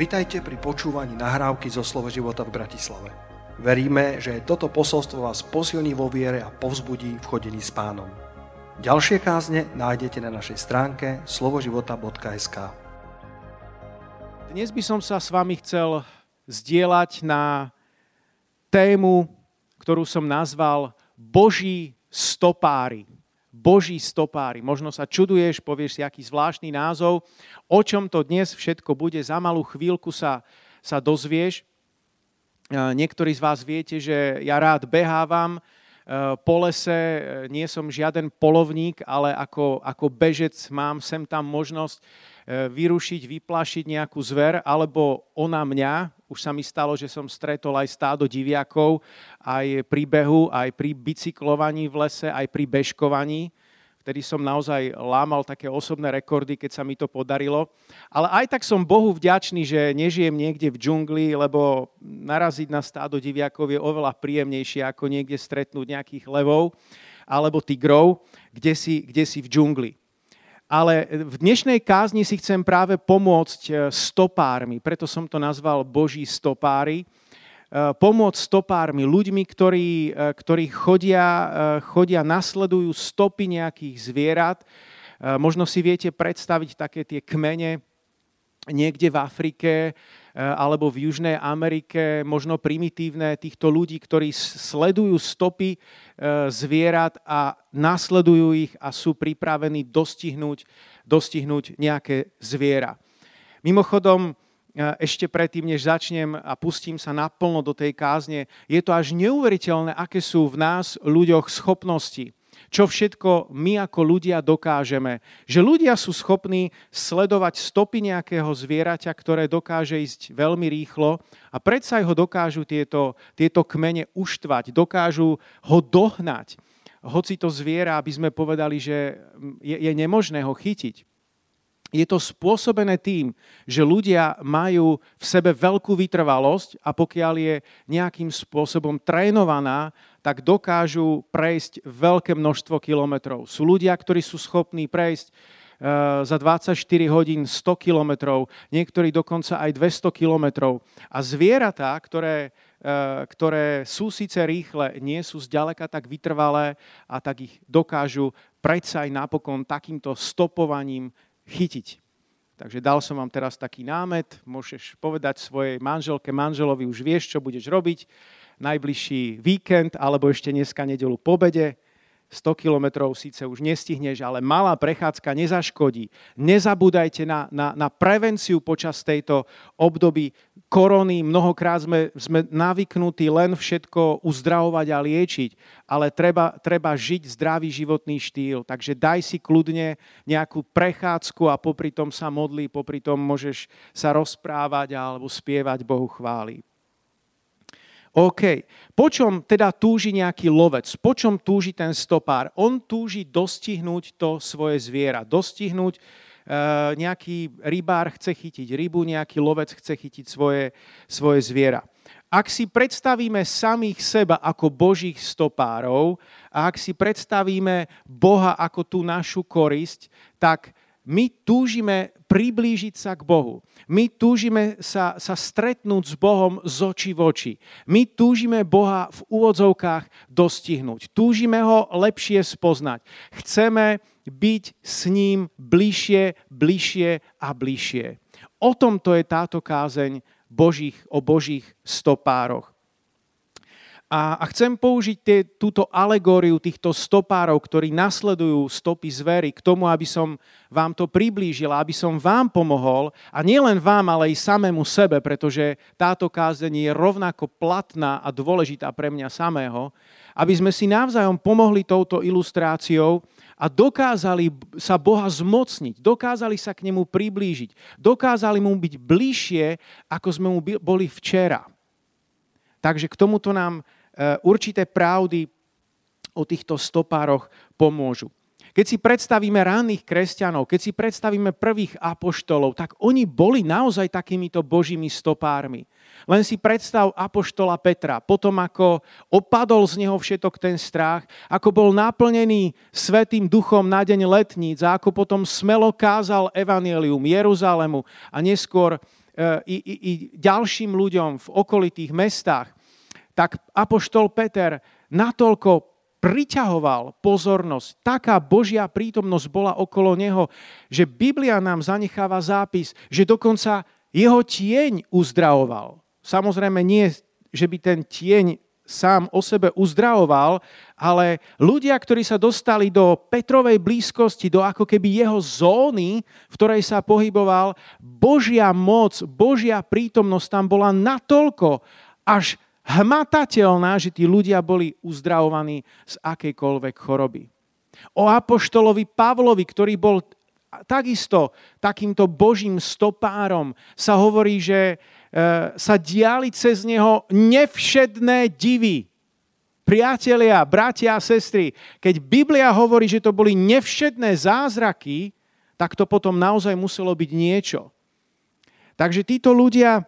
Vitajte pri počúvaní nahrávky zo Slovo života v Bratislave. Veríme, že toto posolstvo vás posilní vo viere a povzbudí v chodení s pánom. Ďalšie kázne nájdete na našej stránke slovoživota.sk Dnes by som sa s vami chcel zdieľať na tému, ktorú som nazval Boží stopári. Boží stopári. Možno sa čuduješ, povieš si, aký zvláštny názov. O čom to dnes všetko bude, za malú chvíľku sa, sa dozvieš. Niektorí z vás viete, že ja rád behávam po lese, nie som žiaden polovník, ale ako, ako bežec mám sem tam možnosť vyrušiť, vyplašiť nejakú zver, alebo ona mňa, už sa mi stalo, že som stretol aj stádo diviakov, aj pri behu, aj pri bicyklovaní v lese, aj pri bežkovaní. Vtedy som naozaj lámal také osobné rekordy, keď sa mi to podarilo. Ale aj tak som Bohu vďačný, že nežijem niekde v džungli, lebo naraziť na stádo diviakov je oveľa príjemnejšie, ako niekde stretnúť nejakých levov alebo tigrov, kde si, kde si v džungli. Ale v dnešnej kázni si chcem práve pomôcť e, stopármi, preto som to nazval Boží stopári. E, pomôcť stopármi, ľuďmi, ktorí, e, ktorí chodia, chodia, nasledujú stopy nejakých zvierat. Možno si viete predstaviť také tie kmene niekde v Afrike, alebo v Južnej Amerike, možno primitívne týchto ľudí, ktorí sledujú stopy eh, zvierat a nasledujú ich a sú pripravení dostihnúť, dostihnúť nejaké zviera. Mimochodom, eh, ešte predtým, než začnem a pustím sa naplno do tej kázne, je to až neuveriteľné, aké sú v nás ľuďoch schopnosti čo všetko my ako ľudia dokážeme. Že ľudia sú schopní sledovať stopy nejakého zvieraťa, ktoré dokáže ísť veľmi rýchlo a predsa ho dokážu tieto, tieto kmene uštvať, dokážu ho dohnať. Hoci to zviera, aby sme povedali, že je, je nemožné ho chytiť je to spôsobené tým, že ľudia majú v sebe veľkú vytrvalosť a pokiaľ je nejakým spôsobom trénovaná, tak dokážu prejsť veľké množstvo kilometrov. Sú ľudia, ktorí sú schopní prejsť eh, za 24 hodín 100 kilometrov, niektorí dokonca aj 200 kilometrov. A zvieratá, ktoré, eh, ktoré sú síce rýchle, nie sú zďaleka tak vytrvalé a tak ich dokážu predsa aj napokon takýmto stopovaním chytiť. Takže dal som vám teraz taký námet, môžeš povedať svojej manželke, manželovi, už vieš, čo budeš robiť najbližší víkend, alebo ešte dneska nedelu po bede. 100 kilometrov síce už nestihneš, ale malá prechádzka nezaškodí. Nezabúdajte na, na, na prevenciu počas tejto období korony. Mnohokrát sme, sme navyknutí len všetko uzdravovať a liečiť, ale treba, treba žiť zdravý životný štýl. Takže daj si kľudne nejakú prechádzku a popri tom sa modlí, popri tom môžeš sa rozprávať alebo spievať Bohu chváli. OK. Po čom teda túži nejaký lovec? Po čom túži ten stopár? On túži dostihnúť to svoje zviera. Dostihnúť, e, nejaký rybár chce chytiť rybu, nejaký lovec chce chytiť svoje, svoje zviera. Ak si predstavíme samých seba ako Božích stopárov a ak si predstavíme Boha ako tú našu korisť, tak my túžime priblížiť sa k Bohu. My túžime sa, sa stretnúť s Bohom z očí v oči. My túžime Boha v úvodzovkách dostihnúť. Túžime ho lepšie spoznať. Chceme byť s ním bližšie, bližšie a bližšie. O tomto je táto kázeň Božích, o Božích stopároch. A, a chcem použiť tie, túto alegóriu týchto stopárov, ktorí nasledujú stopy zvery k tomu, aby som vám to priblížil, aby som vám pomohol, a nielen vám, ale i samému sebe, pretože táto kázeň je rovnako platná a dôležitá pre mňa samého, aby sme si navzájom pomohli touto ilustráciou a dokázali sa Boha zmocniť, dokázali sa k nemu priblížiť, dokázali mu byť bližšie, ako sme mu boli včera. Takže k tomuto nám určité pravdy o týchto stopároch pomôžu. Keď si predstavíme ranných kresťanov, keď si predstavíme prvých apoštolov, tak oni boli naozaj takýmito božími stopármi. Len si predstav apoštola Petra, potom ako opadol z neho všetok ten strach, ako bol naplnený svetým duchom na deň letníc a ako potom smelo kázal evanielium Jeruzalému a neskôr i, i, i ďalším ľuďom v okolitých mestách, tak apoštol Peter natoľko priťahoval pozornosť. Taká Božia prítomnosť bola okolo neho, že Biblia nám zanecháva zápis, že dokonca jeho tieň uzdravoval. Samozrejme nie, že by ten tieň sám o sebe uzdravoval, ale ľudia, ktorí sa dostali do Petrovej blízkosti, do ako keby jeho zóny, v ktorej sa pohyboval, Božia moc, Božia prítomnosť tam bola natoľko až hmatateľná, že tí ľudia boli uzdravovaní z akejkoľvek choroby. O apoštolovi Pavlovi, ktorý bol takisto takýmto božím stopárom, sa hovorí, že E, sa diali cez neho nevšedné divy. Priatelia, bratia a sestry, keď Biblia hovorí, že to boli nevšedné zázraky, tak to potom naozaj muselo byť niečo. Takže títo ľudia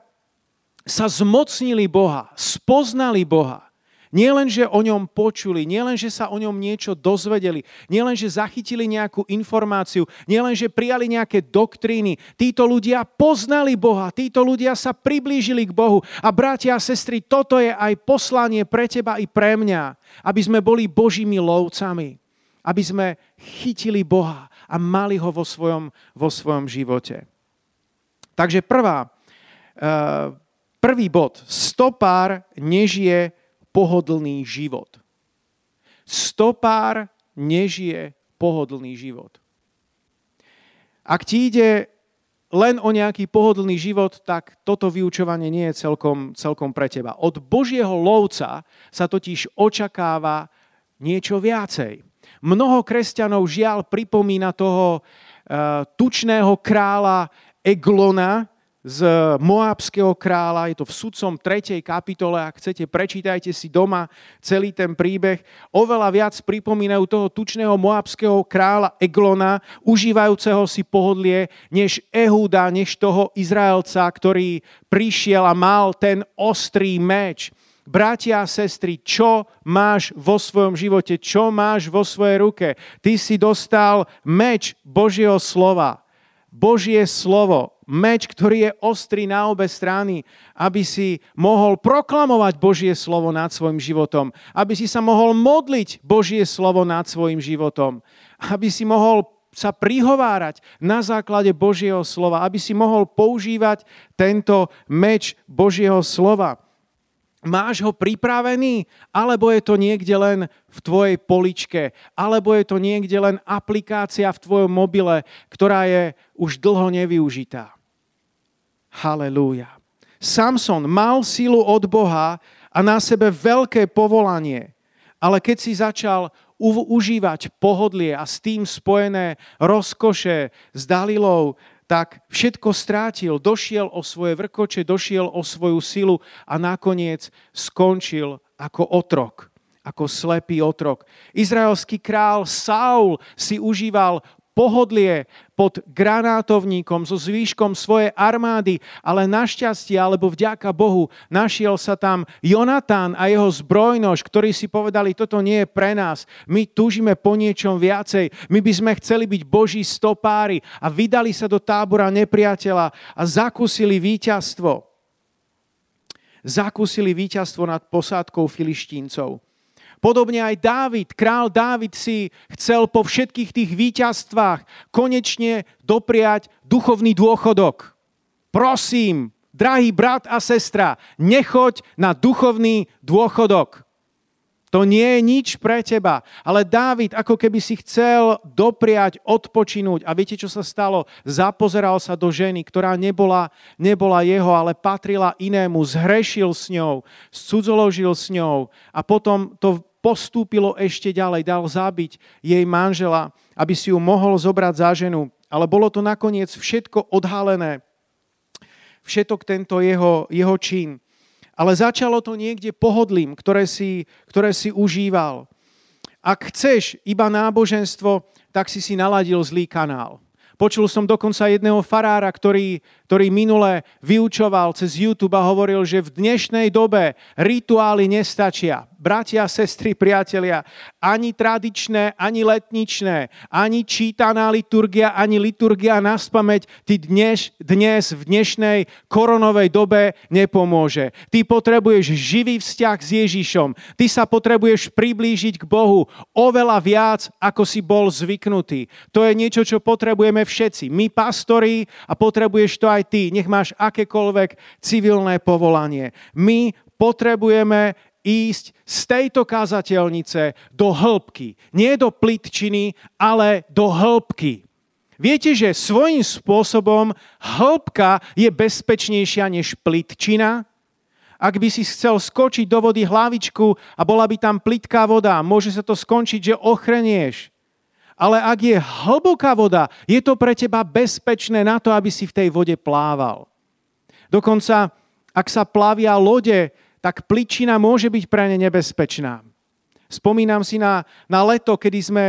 sa zmocnili Boha, spoznali Boha. Nielen, že o ňom počuli, nielen, že sa o ňom niečo dozvedeli, nielen, že zachytili nejakú informáciu, nielen, že prijali nejaké doktríny. Títo ľudia poznali Boha, títo ľudia sa priblížili k Bohu. A bratia a sestry, toto je aj poslanie pre teba i pre mňa, aby sme boli Božími lovcami, aby sme chytili Boha a mali ho vo svojom, vo svojom živote. Takže prvá, uh, prvý bod. Stopár nežije pohodlný život. Stopár nežije pohodlný život. Ak ti ide len o nejaký pohodlný život, tak toto vyučovanie nie je celkom, celkom pre teba. Od Božieho lovca sa totiž očakáva niečo viacej. Mnoho kresťanov žiaľ pripomína toho uh, tučného kráľa Eglona, z Moábského kráľa, je to v sudcom 3. kapitole, ak chcete, prečítajte si doma celý ten príbeh. Oveľa viac pripomínajú toho tučného Moábského kráľa Eglona, užívajúceho si pohodlie, než Ehúda, než toho Izraelca, ktorý prišiel a mal ten ostrý meč. Bratia a sestry, čo máš vo svojom živote, čo máš vo svojej ruke? Ty si dostal meč Božieho slova. Božie slovo meč, ktorý je ostrý na obe strany, aby si mohol proklamovať Božie slovo nad svojim životom, aby si sa mohol modliť Božie slovo nad svojim životom, aby si mohol sa prihovárať na základe Božieho slova, aby si mohol používať tento meč Božieho slova. Máš ho pripravený? Alebo je to niekde len v tvojej poličke? Alebo je to niekde len aplikácia v tvojom mobile, ktorá je už dlho nevyužitá? Halelúja. Samson mal sílu od Boha a na sebe veľké povolanie. Ale keď si začal užívať pohodlie a s tým spojené rozkoše s Dalilou, tak všetko strátil, došiel o svoje vrkoče, došiel o svoju silu a nakoniec skončil ako otrok, ako slepý otrok. Izraelský král Saul si užíval pohodlie pod granátovníkom so zvýškom svojej armády, ale našťastie alebo vďaka Bohu našiel sa tam Jonatán a jeho zbrojnož, ktorí si povedali, toto nie je pre nás, my túžime po niečom viacej, my by sme chceli byť Boží stopári a vydali sa do tábora nepriateľa a zakúsili víťazstvo. Zakúsili víťazstvo nad posádkou filištíncov. Podobne aj Dávid, král Dávid si chcel po všetkých tých víťazstvách konečne dopriať duchovný dôchodok. Prosím, drahý brat a sestra, nechoď na duchovný dôchodok. To nie je nič pre teba. Ale Dávid ako keby si chcel dopriať, odpočinúť. A viete, čo sa stalo? Zapozeral sa do ženy, ktorá nebola, nebola jeho, ale patrila inému. Zhrešil s ňou, cudzoložil s ňou. A potom to postúpilo ešte ďalej, dal zabiť jej manžela, aby si ju mohol zobrať za ženu. Ale bolo to nakoniec všetko odhalené. Všetok tento jeho, jeho čin. Ale začalo to niekde pohodlím, ktoré si, ktoré si užíval. Ak chceš iba náboženstvo, tak si si naladil zlý kanál. Počul som dokonca jedného farára, ktorý, ktorý minule vyučoval cez YouTube a hovoril, že v dnešnej dobe rituály nestačia. bratia, sestry, priatelia, ani tradičné, ani letničné, ani čítaná liturgia, ani liturgia na spameť ty dnes, dnes v dnešnej koronovej dobe nepomôže. Ty potrebuješ živý vzťah s Ježišom. Ty sa potrebuješ priblížiť k Bohu oveľa viac, ako si bol zvyknutý. To je niečo, čo potrebujeme všetci. My, pastori, a potrebuješ to aj ty. Nech máš akékoľvek civilné povolanie. My potrebujeme ísť z tejto kázateľnice do hĺbky. Nie do plitčiny, ale do hĺbky. Viete, že svojím spôsobom hĺbka je bezpečnejšia než plitčina? Ak by si chcel skočiť do vody hlavičku a bola by tam plitká voda, môže sa to skončiť, že ochrenieš. Ale ak je hlboká voda, je to pre teba bezpečné na to, aby si v tej vode plával. Dokonca, ak sa plavia lode, tak pličina môže byť pre ne nebezpečná. Spomínam si na, na leto, kedy sme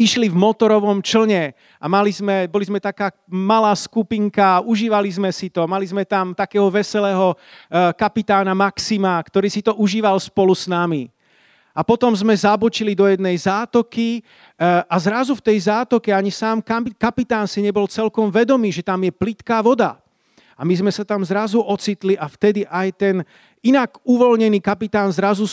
išli v motorovom člne a mali sme, boli sme taká malá skupinka, užívali sme si to, mali sme tam takého veselého eh, kapitána Maxima, ktorý si to užíval spolu s nami. A potom sme zabočili do jednej zátoky eh, a zrazu v tej zátoke ani sám kapitán si nebol celkom vedomý, že tam je plitká voda. A my sme sa tam zrazu ocitli a vtedy aj ten inak uvoľnený kapitán zrazu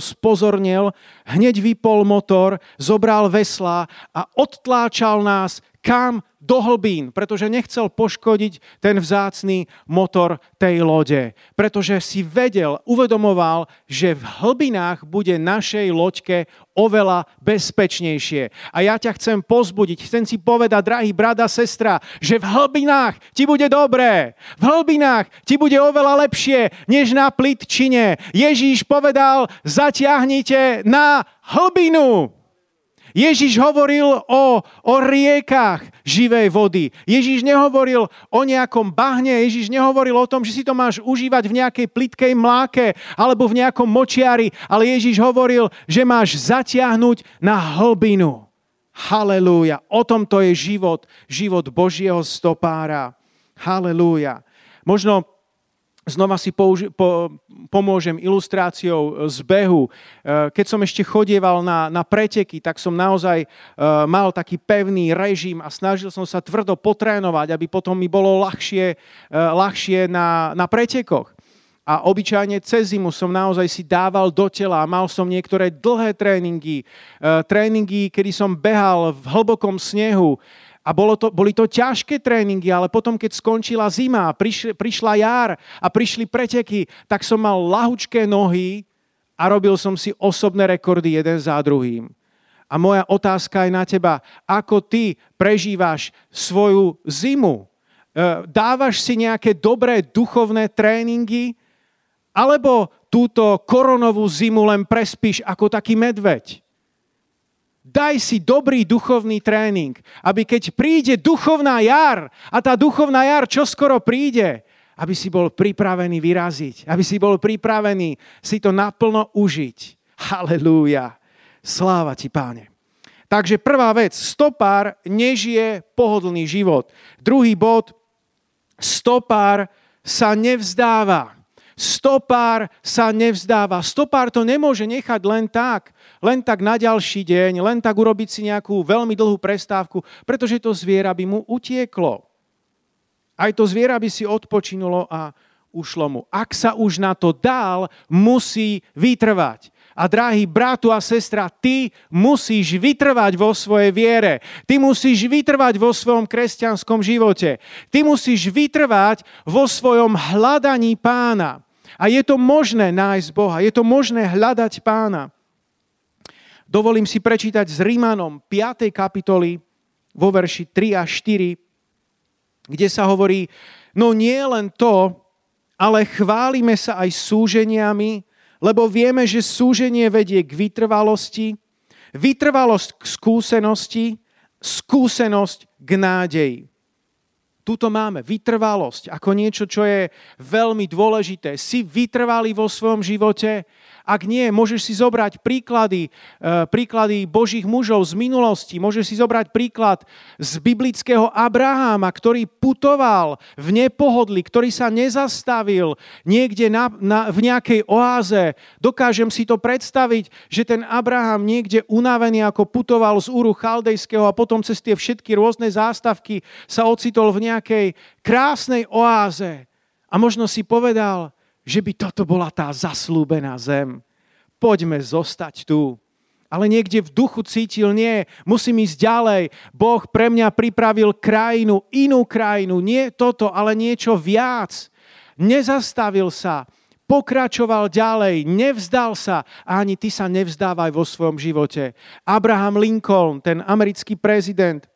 spozornil, hneď vypol motor, zobral vesla a odtláčal nás kam do hlbín, pretože nechcel poškodiť ten vzácný motor tej lode. Pretože si vedel, uvedomoval, že v hlbinách bude našej loďke oveľa bezpečnejšie. A ja ťa chcem pozbudiť, chcem si povedať, drahý brada, sestra, že v hlbinách ti bude dobré. V hlbinách ti bude oveľa lepšie, než na plitčine. Ježíš povedal, zatiahnite na hlbinu. Ježiš hovoril o, o riekach živej vody. Ježiš nehovoril o nejakom bahne, Ježiš nehovoril o tom, že si to máš užívať v nejakej plitkej mláke alebo v nejakom močiari, ale Ježiš hovoril, že máš zatiahnuť na hlbinu. Halelúja. O tomto je život, život Božieho stopára. Halelúja. Možno Znova si použi- po, pomôžem ilustráciou z behu. E, keď som ešte chodieval na, na preteky, tak som naozaj uh, mal taký pevný režim a snažil som sa tvrdo potrénovať, aby potom mi bolo ľahšie, uh, ľahšie na, na pretekoch. A obyčajne cez zimu som naozaj si dával do tela. Mal som niektoré dlhé tréningy, tréningy, kedy som behal v hlbokom snehu, a bolo to, boli to ťažké tréningy, ale potom, keď skončila zima, prišli, prišla jar a prišli preteky, tak som mal lahučké nohy a robil som si osobné rekordy jeden za druhým. A moja otázka je na teba, ako ty prežívaš svoju zimu? E, dávaš si nejaké dobré duchovné tréningy? Alebo túto koronovú zimu len prespíš ako taký medveď? Daj si dobrý duchovný tréning, aby keď príde duchovná jar a tá duchovná jar čoskoro príde, aby si bol pripravený vyraziť, aby si bol pripravený si to naplno užiť. Halelúja. Sláva ti, páne. Takže prvá vec, stopár nežije pohodlný život. Druhý bod, stopár sa nevzdáva. Stopár sa nevzdáva. Stopár to nemôže nechať len tak, len tak na ďalší deň, len tak urobiť si nejakú veľmi dlhú prestávku, pretože to zviera by mu utieklo. Aj to zviera by si odpočinulo a ušlo mu. Ak sa už na to dal, musí vytrvať. A drahý bratu a sestra, ty musíš vytrvať vo svojej viere. Ty musíš vytrvať vo svojom kresťanskom živote. Ty musíš vytrvať vo svojom hľadaní pána. A je to možné nájsť Boha, je to možné hľadať pána. Dovolím si prečítať s Rímanom 5. kapitoly vo verši 3 a 4, kde sa hovorí, no nie len to, ale chválime sa aj súženiami, lebo vieme, že súženie vedie k vytrvalosti, vytrvalosť k skúsenosti, skúsenosť k nádeji tuto máme vytrvalosť ako niečo, čo je veľmi dôležité. Si vytrvalý vo svojom živote Ak nie, môžeš si zobrať príklady, e, príklady Božích mužov z minulosti. Môžeš si zobrať príklad z biblického Abraháma, ktorý putoval v nepohodli, ktorý sa nezastavil niekde na, na, v nejakej oáze. Dokážem si to predstaviť, že ten Abraham niekde unavený, ako putoval z Úru Chaldejského a potom cez tie všetky rôzne zástavky sa ocitol v nejakej krásnej oáze. A možno si povedal, že by toto bola tá zaslúbená zem. Poďme zostať tu. Ale niekde v duchu cítil, nie, musím ísť ďalej. Boh pre mňa pripravil krajinu, inú krajinu, nie toto, ale niečo viac. Nezastavil sa, pokračoval ďalej, nevzdal sa a ani ty sa nevzdávaj vo svojom živote. Abraham Lincoln, ten americký prezident,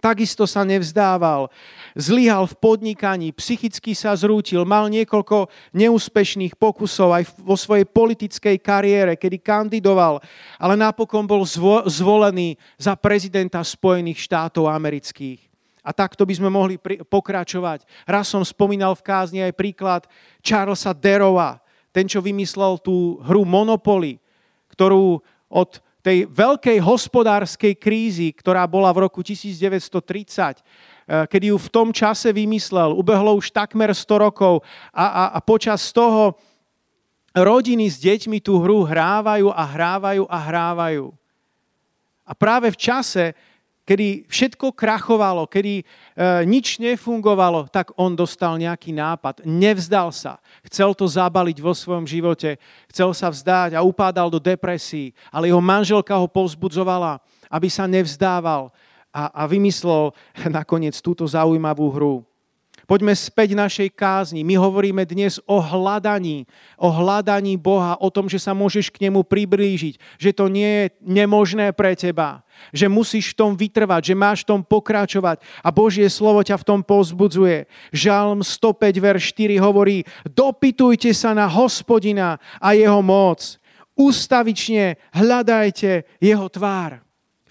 Takisto sa nevzdával, zlyhal v podnikaní, psychicky sa zrútil, mal niekoľko neúspešných pokusov aj vo svojej politickej kariére, kedy kandidoval, ale napokon bol zvolený za prezidenta Spojených štátov amerických. A takto by sme mohli pokračovať. Raz som spomínal v kázni aj príklad Charlesa Derova, ten, čo vymyslel tú hru Monopoly, ktorú od tej veľkej hospodárskej krízy, ktorá bola v roku 1930, eh, kedy ju v tom čase vymyslel. Ubehlo už takmer 100 rokov a, a, a počas toho rodiny s deťmi tú hru hrávajú a hrávajú a hrávajú. A práve v čase, kedy všetko krachovalo, kedy e, nič nefungovalo, tak on dostal nejaký nápad. Nevzdal sa. Chcel to zabaliť vo svojom živote. Chcel sa vzdať a upádal do depresí. Ale jeho manželka ho povzbudzovala, aby sa nevzdával a, a vymyslel nakoniec túto zaujímavú hru. Poďme späť našej kázni. My hovoríme dnes o hľadaní, o hľadaní Boha, o tom, že sa môžeš k nemu priblížiť, že to nie je nemožné pre teba, že musíš v tom vytrvať, že máš v tom pokračovať a Božie slovo ťa v tom pozbudzuje. Žalm 105, verš 4 hovorí, dopytujte sa na hospodina a jeho moc. Ústavične hľadajte jeho tvár.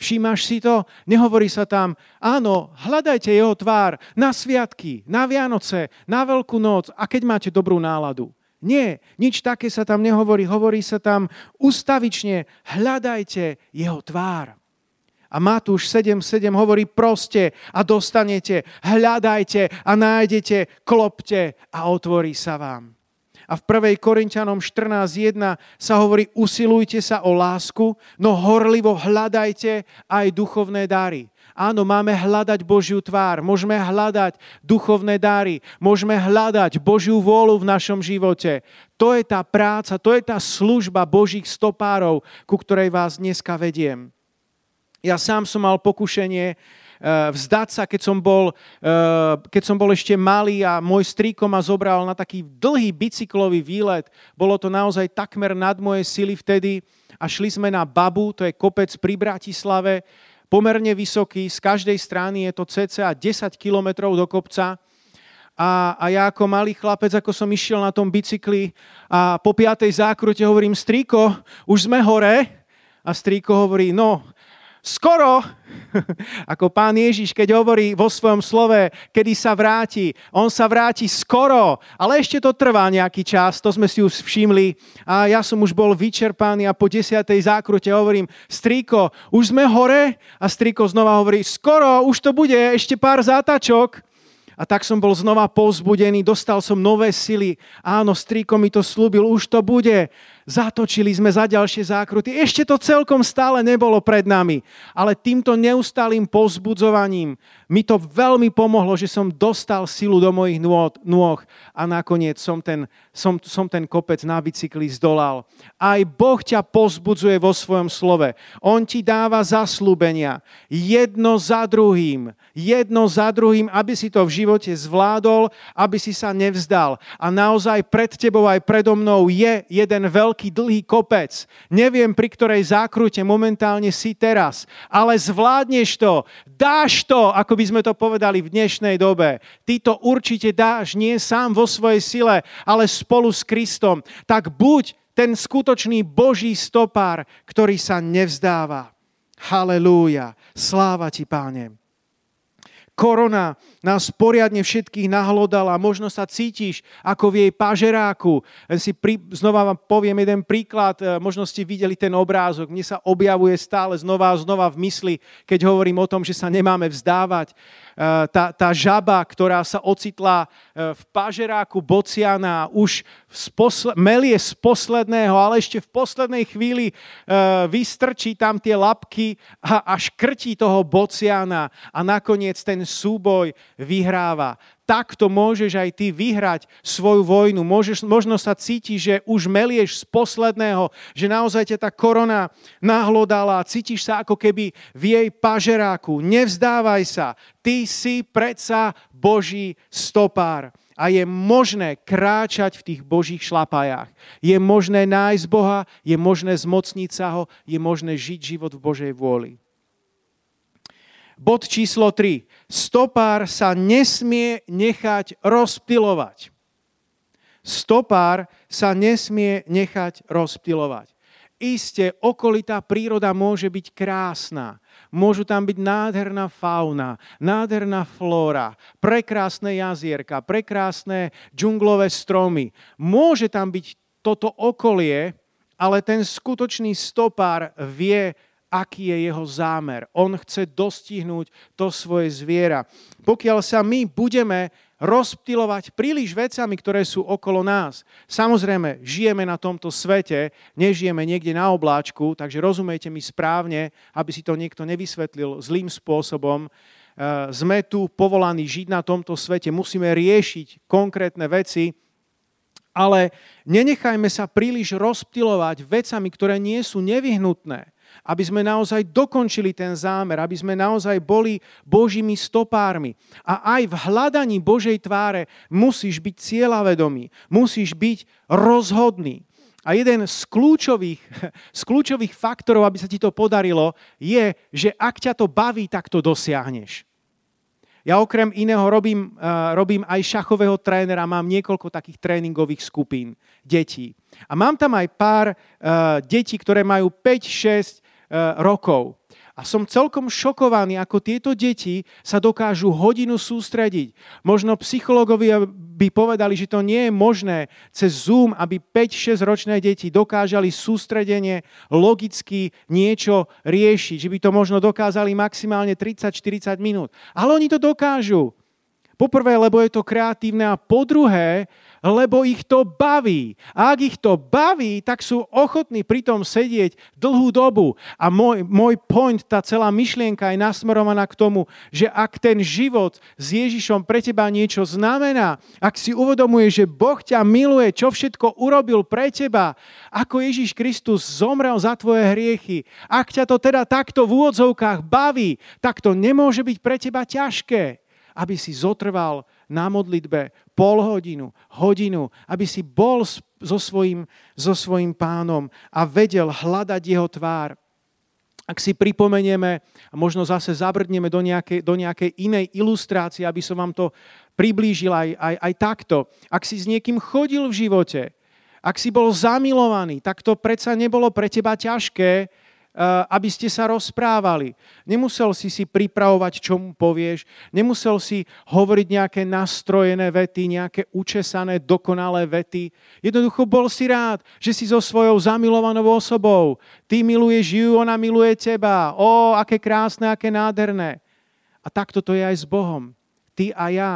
Všímaš si to? Nehovorí sa tam, áno, hľadajte jeho tvár na sviatky, na Vianoce, na Veľkú noc a keď máte dobrú náladu. Nie, nič také sa tam nehovorí. Hovorí sa tam ustavične, hľadajte jeho tvár. A Matúš 7.7 hovorí proste a dostanete, hľadajte a nájdete, klopte a otvorí sa vám. A v 1. Korintianom 14.1 sa hovorí, usilujte sa o lásku, no horlivo hľadajte aj duchovné dary. Áno, máme hľadať Božiu tvár, môžeme hľadať duchovné dary, môžeme hľadať Božiu vôľu v našom živote. To je tá práca, to je tá služba Božích stopárov, ku ktorej vás dneska vediem. Ja sám som mal pokušenie vzdať sa, keď som, bol, eh, keď som bol ešte malý a môj strýko ma zobral na taký dlhý bicyklový výlet. Bolo to naozaj takmer nad moje sily vtedy a šli sme na Babu, to je kopec pri Bratislave, pomerne vysoký, z každej strany je to cca 10 kilometrov do kopca. A, a ja ako malý chlapec, ako som išiel na tom bicykli a po piatej zákrute hovorím, strýko, už sme hore. A strýko hovorí, no, skoro, ako pán Ježiš, keď hovorí vo svojom slove, kedy sa vráti, on sa vráti skoro, ale ešte to trvá nejaký čas, to sme si už všimli a ja som už bol vyčerpaný a po desiatej zákrute hovorím, strýko, už sme hore? A strýko znova hovorí, skoro, už to bude, ešte pár zátačok. A tak som bol znova povzbudený, dostal som nové sily. Áno, strýko mi to slúbil, už to bude. Zatočili sme za ďalšie zákruty. Ešte to celkom stále nebolo pred nami. Ale týmto neustálým pozbudzovaním mi to veľmi pomohlo, že som dostal silu do mojich nôh a nakoniec som ten, som, som ten kopec na bicykli zdolal. Aj Boh ťa pozbudzuje vo svojom slove. On ti dáva zaslúbenia. Jedno za druhým. Jedno za druhým, aby si to v živote zvládol, aby si sa nevzdal. A naozaj pred tebou aj predo mnou je jeden veľký dlhý kopec. Neviem, pri ktorej zákrute momentálne si teraz, ale zvládneš to, dáš to, ako by sme to povedali v dnešnej dobe. Ty to určite dáš, nie sám vo svojej sile, ale spolu s Kristom. Tak buď ten skutočný Boží stopár, ktorý sa nevzdáva. Halelúja. Sláva ti, páne. korona nás poriadne všetkých nahlodala, možno sa cítiš ako v jej pažeráku. Si pri, znova vám poviem jeden príklad, e, možno ste videli ten obrázok, mne sa objavuje stále znova a znova v mysli, keď hovorím o tom, že sa nemáme vzdávať. E, tá, tá žaba, ktorá sa ocitla e, v pažeráku Bociana, už posle, melie z posledného, ale ešte v poslednej chvíli vystrčí tam tie lapky a, a škrtí toho Bociana a nakoniec ten súboj vyhráva. Takto môžeš aj ty vyhrať svoju vojnu. Môžeš, možno sa cítiš, že už melieš z posledného, že naozaj ťa tá korona nahlodala, cítiš sa ako keby v jej pažeráku. Nevzdávaj sa, ty si predsa Boží stopár a je možné kráčať v tých Božích šlapajách. Je možné nájsť Boha, je možné zmocniť sa ho, je možné žiť život v Božej vôli. Bod číslo 3. Stopár sa nesmie nechať rozpilovať. Stopár sa nesmie nechať rozpilovať. Isté, okolitá príroda môže byť krásna. Môžu tam byť nádherná fauna, nádherná flóra, prekrásne jazierka, prekrásne džunglové stromy. Môže tam byť toto okolie, ale ten skutočný stopár vie aký je jeho zámer. On chce dostihnúť to svoje zviera. Pokiaľ sa my budeme rozptilovať príliš vecami, ktoré sú okolo nás. Samozrejme, žijeme na tomto svete, nežijeme niekde na obláčku, takže rozumejte mi správne, aby si to niekto nevysvetlil zlým spôsobom. E, sme tu povolaní žiť na tomto svete, musíme riešiť konkrétne veci, ale nenechajme sa príliš rozptilovať vecami, ktoré nie sú nevyhnutné aby sme naozaj dokončili ten zámer, aby sme naozaj boli Božími stopármi. A aj v hľadaní Božej tváre musíš byť cieľavedomý, musíš byť rozhodný. A jeden z kľúčových, z kľúčových faktorov, aby sa ti to podarilo, je, že ak ťa to baví, tak to dosiahneš. Ja okrem iného robím, uh, robím aj šachového trénera, mám niekoľko takých tréningových skupín detí. A mám tam aj pár uh, detí, ktoré majú 5, 6, Eh, rokov. A som celkom šokovaný, ako tieto deti sa dokážu hodinu sústrediť. Možno psychológovia by povedali, že to nie je možné cez Zoom, aby 5-6 ročné deti dokážali sústredenie logicky niečo riešiť. Že by to možno dokázali maximálne 30-40 minút. Ale oni to dokážu. Poprvé, lebo je to kreatívne a po druhé, lebo ich to baví. A ak ich to baví, tak sú ochotní pri tom sedieť dlhú dobu. A môj, môj point, tá celá myšlienka je nasmerovaná k tomu, že ak ten život s Ježišom pre teba niečo znamená, ak si uvedomuje, že Boh ťa miluje, čo všetko urobil pre teba, ako Ježiš Kristus zomrel za tvoje hriechy, ak ťa to teda takto v úvodzovkách baví, tak to nemôže byť pre teba ťažké, aby si zotrval na modlitbe pol hodinu, hodinu, aby si bol so svojím, so svojím pánom a vedel hľadať jeho tvár. Ak si pripomenieme, a možno zase zabrdneme do nejakej, do nejakej inej ilustrácie, aby som vám to priblížil aj, aj, aj takto. Ak si s niekým chodil v živote, ak si bol zamilovaný, tak to predsa nebolo pre teba ťažké aby ste sa rozprávali. Nemusel si si pripravovať, čo mu povieš, nemusel si hovoriť nejaké nastrojené vety, nejaké učesané, dokonalé vety. Jednoducho bol si rád, že si so svojou zamilovanou osobou. Ty miluješ ju, ona miluje teba. Ó, aké krásne, aké nádherné. A takto to je aj s Bohom. Ty a ja.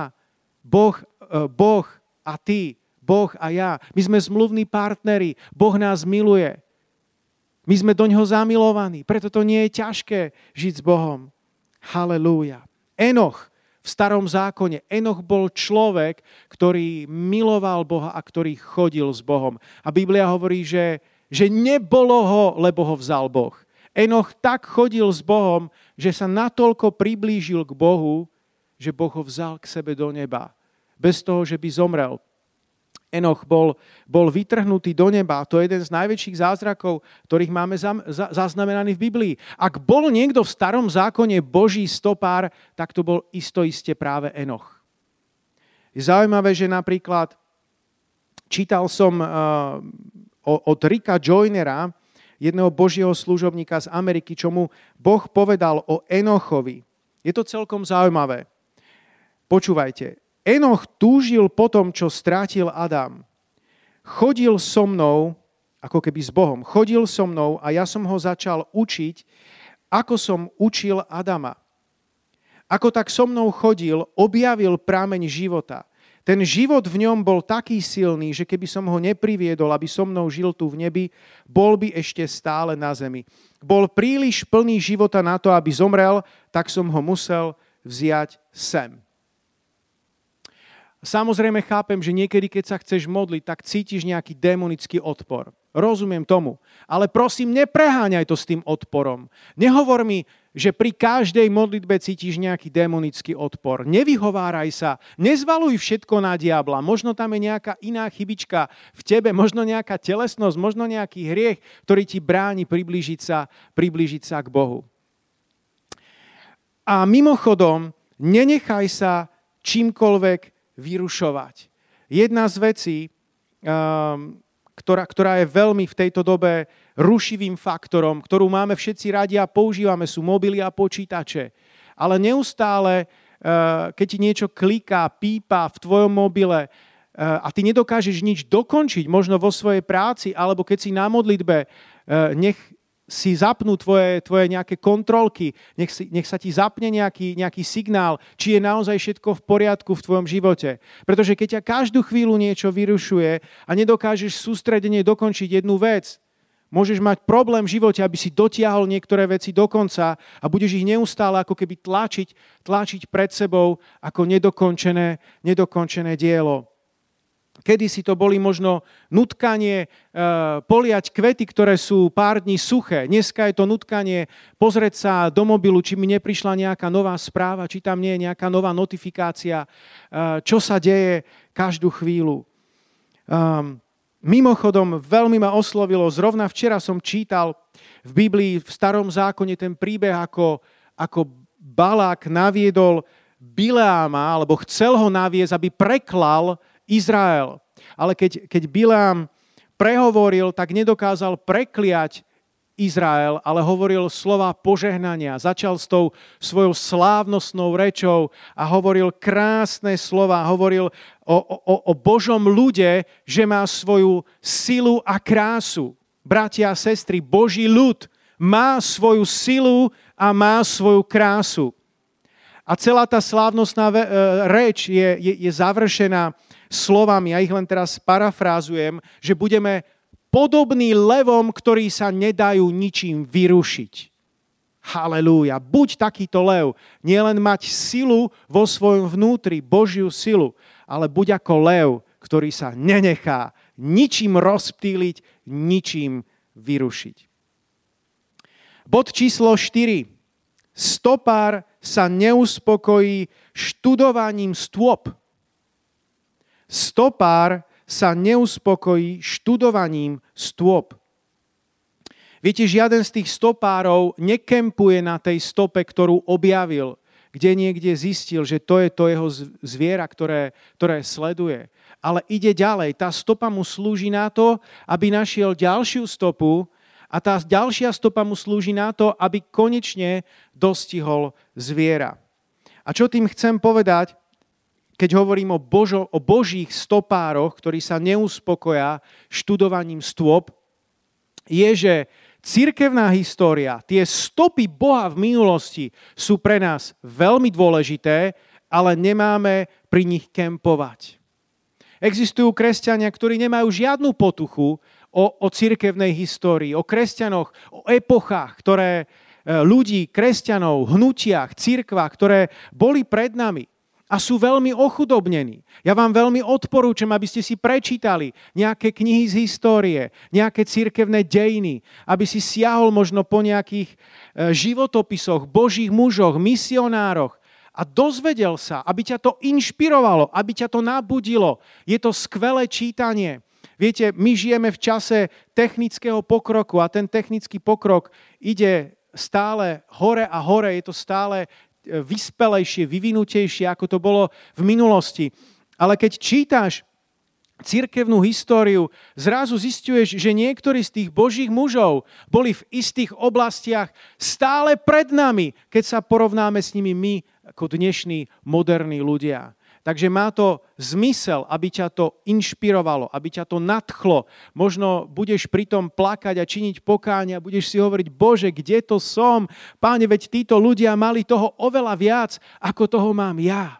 Boh, eh, boh a ty. Boh a ja. My sme zmluvní partneri. Boh nás miluje. My sme do ňoho zamilovaní, preto to nie je ťažké žiť s Bohom. Halelúja. Enoch v starom zákone. Enoch bol človek, ktorý miloval Boha a ktorý chodil s Bohom. A Biblia hovorí, že, že nebolo ho, lebo ho vzal Boh. Enoch tak chodil s Bohom, že sa natoľko priblížil k Bohu, že Boh ho vzal k sebe do neba. Bez toho, že by zomrel. Enoch bol, bol vytrhnutý do neba. To je jeden z najväčších zázrakov, ktorých máme za, za, zaznamenaný v Biblii. Ak bol niekto v starom zákone Boží stopár, tak to bol istoiste práve Enoch. Je zaujímavé, že napríklad čítal som uh, od Rika Joinera, jedného božieho služobníka z Ameriky, čo mu Boh povedal o Enochovi. Je to celkom zaujímavé. Počúvajte, Enoch túžil po tom, čo strátil Adam. Chodil so mnou, ako keby s Bohom, chodil so mnou a ja som ho začal učiť, ako som učil Adama. Ako tak so mnou chodil, objavil prámeň života. Ten život v ňom bol taký silný, že keby som ho nepriviedol, aby so mnou žil tu v nebi, bol by ešte stále na zemi. Bol príliš plný života na to, aby zomrel, tak som ho musel vziať sem. Samozrejme chápem, že niekedy, keď sa chceš modliť, tak cítiš nejaký demonický odpor. Rozumiem tomu. Ale prosím, nepreháňaj to s tým odporom. Nehovor mi, že pri každej modlitbe cítiš nejaký demonický odpor. Nevyhováraj sa, nezvaluj všetko na diabla. Možno tam je nejaká iná chybička v tebe, možno nejaká telesnosť, možno nejaký hriech, ktorý ti bráni priblížiť sa, priblížiť sa k Bohu. A mimochodom, nenechaj sa čímkoľvek vyrušovať. Jedna z vecí, um, ktorá, ktorá je veľmi v tejto dobe rušivým faktorom, ktorú máme všetci radi a používame, sú mobily a počítače. Ale neustále, eh, keď ti niečo kliká, pípa v tvojom mobile eh, a ty nedokážeš nič dokončiť, možno vo svojej práci, alebo keď si na modlitbe, eh, nech si zapnú tvoje, tvoje nejaké kontrolky, nech, si, nech sa ti zapne nejaký, nejaký signál, či je naozaj všetko v poriadku v tvojom živote. Pretože keď ťa každú chvíľu niečo vyrušuje a nedokážeš sústredenie dokončiť jednu vec, Môžeš mať problém v živote, aby si dotiahol niektoré veci do konca a budeš ich neustále ako keby tlačiť, tlačiť pred sebou ako nedokončené, nedokončené dielo. Kedy si to boli možno nutkanie e, poliať kvety, ktoré sú pár dní suché. Dneska je to nutkanie pozrieť sa do mobilu, či mi neprišla nejaká nová správa, či tam nie je nejaká nová notifikácia, e, čo sa deje každú chvíľu. Um, Mimochodom, veľmi ma oslovilo, zrovna včera som čítal v Biblii, v starom zákone ten príbeh, ako, ako Balák naviedol Bileáma, alebo chcel ho naviesť, aby preklal Izrael. Ale keď, keď Bileám prehovoril, tak nedokázal prekliať Izrael, ale hovoril slova požehnania. Začal s tou svojou slávnostnou rečou a hovoril krásne slova. Hovoril o, o, o Božom ľude, že má svoju silu a krásu. Bratia a sestry, Boží ľud má svoju silu a má svoju krásu. A celá tá slávnostná e, reč je, je, je završená slovami, ja ich len teraz parafrázujem, že budeme podobný levom, ktorí sa nedajú ničím vyrušiť. Halelúja. Buď takýto lev. Nielen mať silu vo svojom vnútri, Božiu silu, ale buď ako lev, ktorý sa nenechá ničím rozptýliť, ničím vyrušiť. Bod číslo 4. Stopár sa neuspokojí študovaním stôp. Stopár sa neuspokojí študovaním stôp. Viete, žiaden z tých stopárov nekempuje na tej stope, ktorú objavil, kde niekde zistil, že to je to jeho zviera, ktoré, ktoré sleduje. Ale ide ďalej. Tá stopa mu slúži na to, aby našiel ďalšiu stopu a tá ďalšia stopa mu slúži na to, aby konečne dostihol zviera. A čo tým chcem povedať? Keď hovorím o, Božo, o Božích stopároch, ktorí sa neuspokoja študovaním stôp, je, že církevná história, tie stopy Boha v minulosti sú pre nás veľmi dôležité, ale nemáme pri nich kempovať. Existujú kresťania, ktorí nemajú žiadnu potuchu o, o církevnej histórii, o kresťanoch, o epochách, ktoré e, ľudí, kresťanov, hnutiach, církvách, ktoré boli pred nami a sú veľmi ochudobnení. Ja vám veľmi odporúčam, aby ste si prečítali nejaké knihy z histórie, nejaké církevné dejiny, aby si siahol možno po nejakých e, životopisoch, božích mužoch, misionároch a dozvedel sa, aby ťa to inšpirovalo, aby ťa to nabudilo. Je to skvelé čítanie. Viete, my žijeme v čase technického pokroku a ten technický pokrok ide stále hore a hore, je to stále vyspelejšie, vyvinutejšie, ako to bolo v minulosti. Ale keď čítaš cirkevnú históriu, zrazu zistuješ, že niektorí z tých božích mužov boli v istých oblastiach stále pred nami, keď sa porovnáme s nimi my ako dnešní moderní ľudia. Takže má to zmysel, aby ťa to inšpirovalo, aby ťa to nadchlo. Možno budeš pritom plakať a činiť pokáň a budeš si hovoriť, Bože, kde to som? Páne, veď títo ľudia mali toho oveľa viac, ako toho mám ja.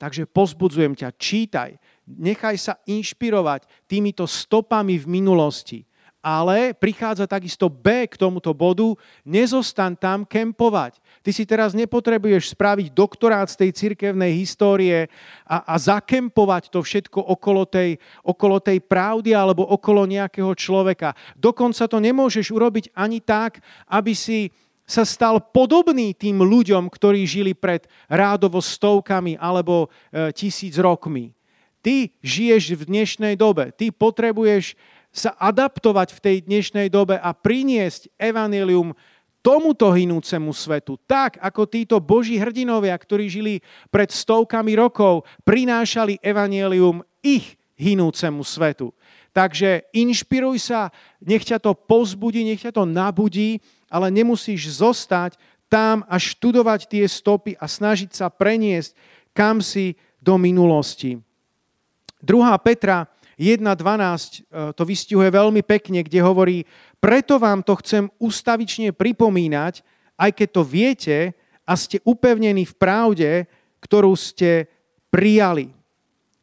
Takže pozbudzujem ťa, čítaj, nechaj sa inšpirovať týmito stopami v minulosti. Ale prichádza takisto B k tomuto bodu, nezostan tam kempovať. Ty si teraz nepotrebuješ spraviť doktorát z tej cirkevnej histórie a, a zakempovať to všetko okolo tej, okolo tej pravdy alebo okolo nejakého človeka. Dokonca to nemôžeš urobiť ani tak, aby si sa stal podobný tým ľuďom, ktorí žili pred rádovo stovkami alebo e, tisíc rokmi. Ty žiješ v dnešnej dobe. Ty potrebuješ sa adaptovať v tej dnešnej dobe a priniesť evanilium tomuto hinúcemu svetu. Tak, ako títo boží hrdinovia, ktorí žili pred stovkami rokov, prinášali evanilium ich hinúcemu svetu. Takže inšpiruj sa, nech ťa to pozbudí, nech ťa to nabudí, ale nemusíš zostať tam a študovať tie stopy a snažiť sa preniesť kam si do minulosti. 2. Petra 1.12 e, to vystihuje veľmi pekne, kde hovorí, preto vám to chcem ustavične pripomínať, aj keď to viete a ste upevnení v pravde, ktorú ste prijali.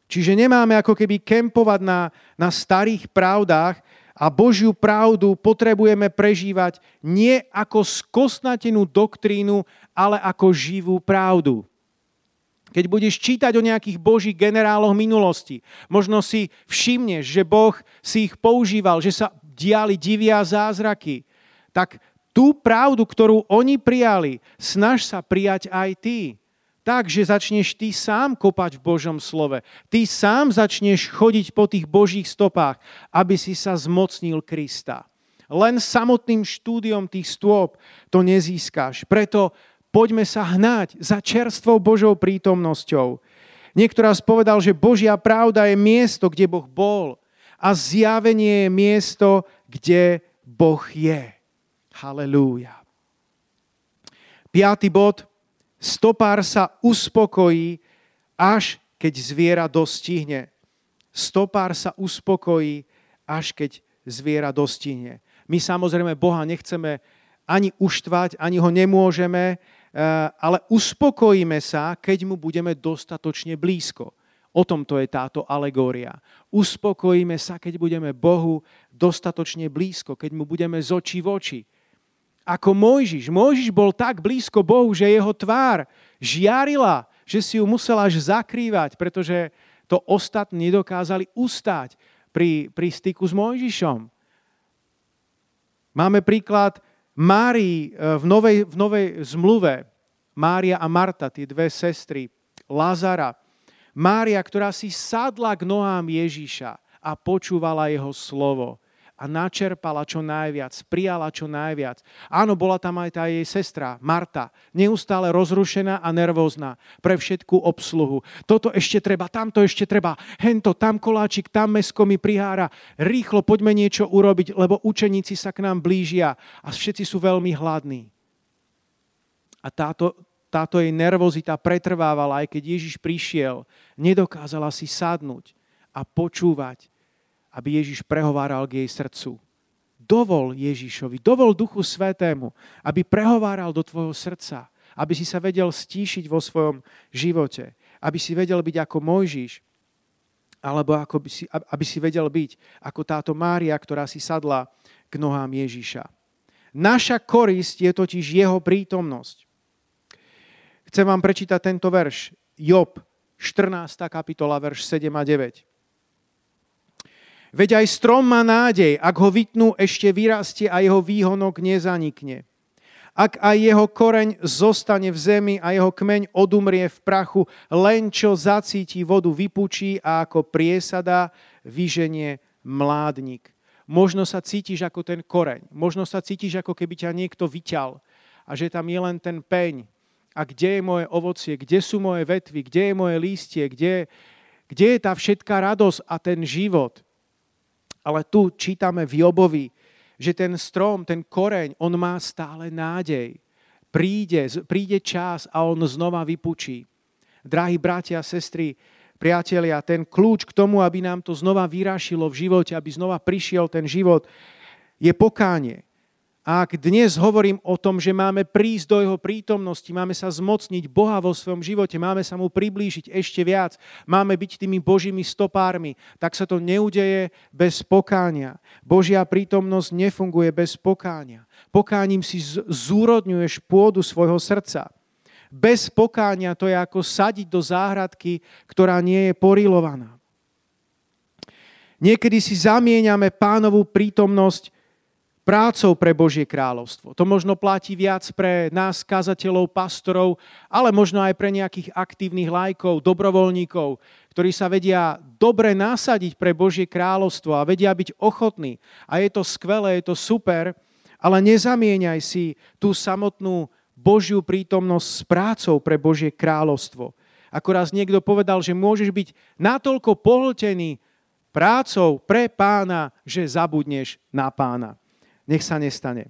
Čiže nemáme ako keby kempovať na, na starých pravdách a Božiu pravdu potrebujeme prežívať nie ako skosnatenú doktrínu, ale ako živú pravdu. Keď budeš čítať o nejakých božích generáloch minulosti, možno si všimneš, že Boh si ich používal, že sa diali divia zázraky, tak tú pravdu, ktorú oni prijali, snaž sa prijať aj ty. Tak, že začneš ty sám kopať v Božom slove. Ty sám začneš chodiť po tých Božích stopách, aby si sa zmocnil Krista. Len samotným štúdiom tých stôp to nezískáš. Preto poďme sa hnať za čerstvou Božou prítomnosťou. Niekto raz povedal, že Božia pravda je miesto, kde Boh bol a zjavenie je miesto, kde Boh je. Halelúja. Piatý bod. Stopár sa uspokojí, až keď zviera dostihne. Stopár sa uspokojí, až keď zviera dostihne. My samozrejme Boha nechceme ani uštvať, ani ho nemôžeme, ale uspokojíme sa, keď mu budeme dostatočne blízko. O tomto je táto alegória. Uspokojíme sa, keď budeme Bohu dostatočne blízko, keď mu budeme z očí v oči. Ako Mojžiš. Mojžiš bol tak blízko Bohu, že jeho tvár žiarila, že si ju musel až zakrývať, pretože to ostatní nedokázali ustáť pri, pri styku s Mojžišom. Máme príklad Márii eh, v novej, v novej zmluve, Mária a Marta, tie dve sestry, Lazara, Mária, ktorá si sadla k nohám Ježíša a počúvala jeho slovo a načerpala čo najviac, prijala čo najviac. Áno, bola tam aj tá jej sestra, Marta, neustále rozrušená a nervózna pre všetku obsluhu. Toto ešte treba, tamto ešte treba, hento, tam koláčik, tam mesko mi prihára. Rýchlo poďme niečo urobiť, lebo učeníci sa k nám blížia a všetci sú veľmi hladní. A táto, táto jej nervozita pretrvávala, aj keď Ježiš prišiel, nedokázala si sadnúť a počúvať aby Ježiš prehováral k jej srdcu. Dovol Ježišovi, dovol Duchu Svetému, aby prehováral do tvojho srdca, aby si sa vedel stíšiť vo svojom živote, aby si vedel byť ako Mojžiš, alebo ako by si, aby si vedel byť ako táto Mária, ktorá si sadla k nohám Ježiša. Naša korisť je totiž jeho prítomnosť. Chcem vám prečítať tento verš. Job, 14. kapitola, verš 7 a 9. Veď aj strom má nádej, ak ho vytnú, ešte vyrastie a jeho výhonok nezanikne. Ak aj jeho koreň zostane v zemi a jeho kmeň odumrie v prachu, len čo zacíti vodu vypučí a ako priesada vyženie mládnik. Možno sa cítiš ako ten koreň, možno sa cítiš ako keby ťa niekto vyťal a že tam je len ten peň. A kde je moje ovocie, kde sú moje vetvy, kde je moje lístie, kde, kde je tá všetká radosť a ten život. Ale tu čítame v Jobovi, že ten strom, ten koreň, on má stále nádej. príde, príde čas a on znova vypučí. Drahí bratia a sestry, priatelia, ten kľúč k tomu, aby nám to znova vyrašilo v živote, aby znova prišiel ten život, je pokánie. Ak dnes hovorím o tom, že máme prísť do jeho prítomnosti, máme sa zmocniť Boha vo svojom živote, máme sa mu priblížiť ešte viac, máme byť tými Božími stopármi, tak sa to neudeje bez pokánia. Božia prítomnosť nefunguje bez pokánia. Pokáním si zúrodňuješ pôdu svojho srdca. Bez pokánia to je ako sadiť do záhradky, ktorá nie je porilovaná. Niekedy si zamieňame pánovú prítomnosť prácou pre Božie kráľovstvo. To možno platí viac pre nás, kazateľov, pastorov, ale možno aj pre nejakých aktívnych lajkov, dobrovoľníkov, ktorí sa vedia dobre nasadiť pre Božie kráľovstvo a vedia byť ochotní. A je to skvelé, je to super, ale nezamieňaj si tú samotnú Božiu prítomnosť s prácou pre Božie kráľovstvo. Ako raz niekto povedal, že môžeš byť natoľko pohltený prácou pre pána, že zabudneš na pána nech sa nestane.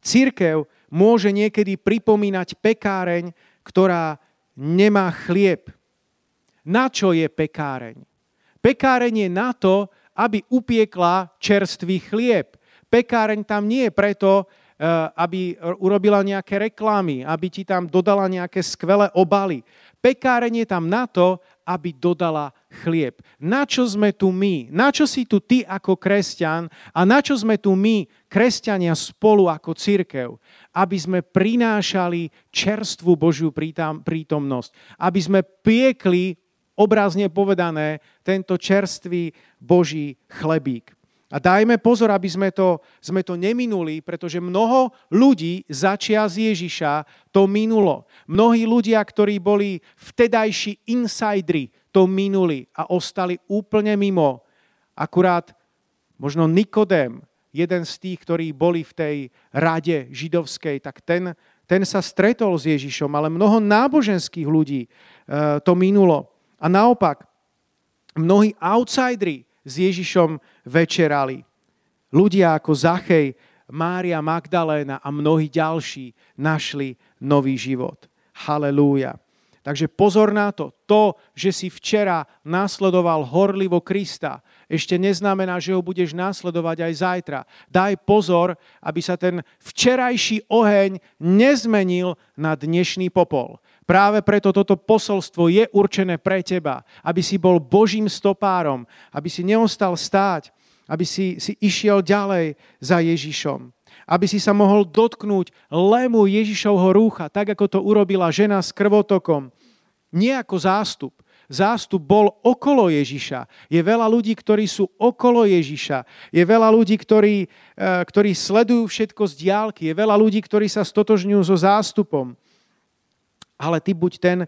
Církev môže niekedy pripomínať pekáreň, ktorá nemá chlieb. Na čo je pekáreň? Pekáreň je na to, aby upiekla čerstvý chlieb. Pekáreň tam nie je preto, eh, aby urobila nejaké reklamy, aby ti tam dodala nejaké skvelé obaly. Pekáreň je tam na to, aby dodala chlieb. Na čo sme tu my? Na čo si tu ty ako kresťan a na čo sme tu my, kresťania, spolu ako církev? Aby sme prinášali čerstvú Božiu prítomnosť. Aby sme piekli, obrazne povedané, tento čerstvý Boží chlebík. A dajme pozor, aby sme to, sme to neminuli, pretože mnoho ľudí začia z Ježiša to minulo. Mnohí ľudia, ktorí boli vtedajší insidri, to minuli a ostali úplne mimo. Akurát možno Nikodém, jeden z tých, ktorí boli v tej rade židovskej, tak ten, ten sa stretol s Ježišom, ale mnoho náboženských ľudí e, to minulo. A naopak, mnohí outsideri s Ježišom večerali. Ľudia ako Zachej, Mária Magdaléna a mnohí ďalší našli nový život. Halelúja. Takže pozor na to. To, že si včera následoval horlivo Krista, ešte neznamená, že ho budeš následovať aj zajtra. Daj pozor, aby sa ten včerajší oheň nezmenil na dnešný popol. Práve preto toto posolstvo je určené pre teba, aby si bol Božím stopárom, aby si neostal stáť, aby si, si išiel ďalej za Ježišom. Aby si sa mohol dotknúť lemu Ježišovho rúcha, tak ako to urobila žena s krvotokom. Nie ako zástup. Zástup bol okolo Ježiša. Je veľa ľudí, ktorí sú okolo Ježiša. Je veľa ľudí, ktorí, eh, ktorí sledujú všetko z diálky. Je veľa ľudí, ktorí sa stotožňujú so zástupom ale ty buď ten,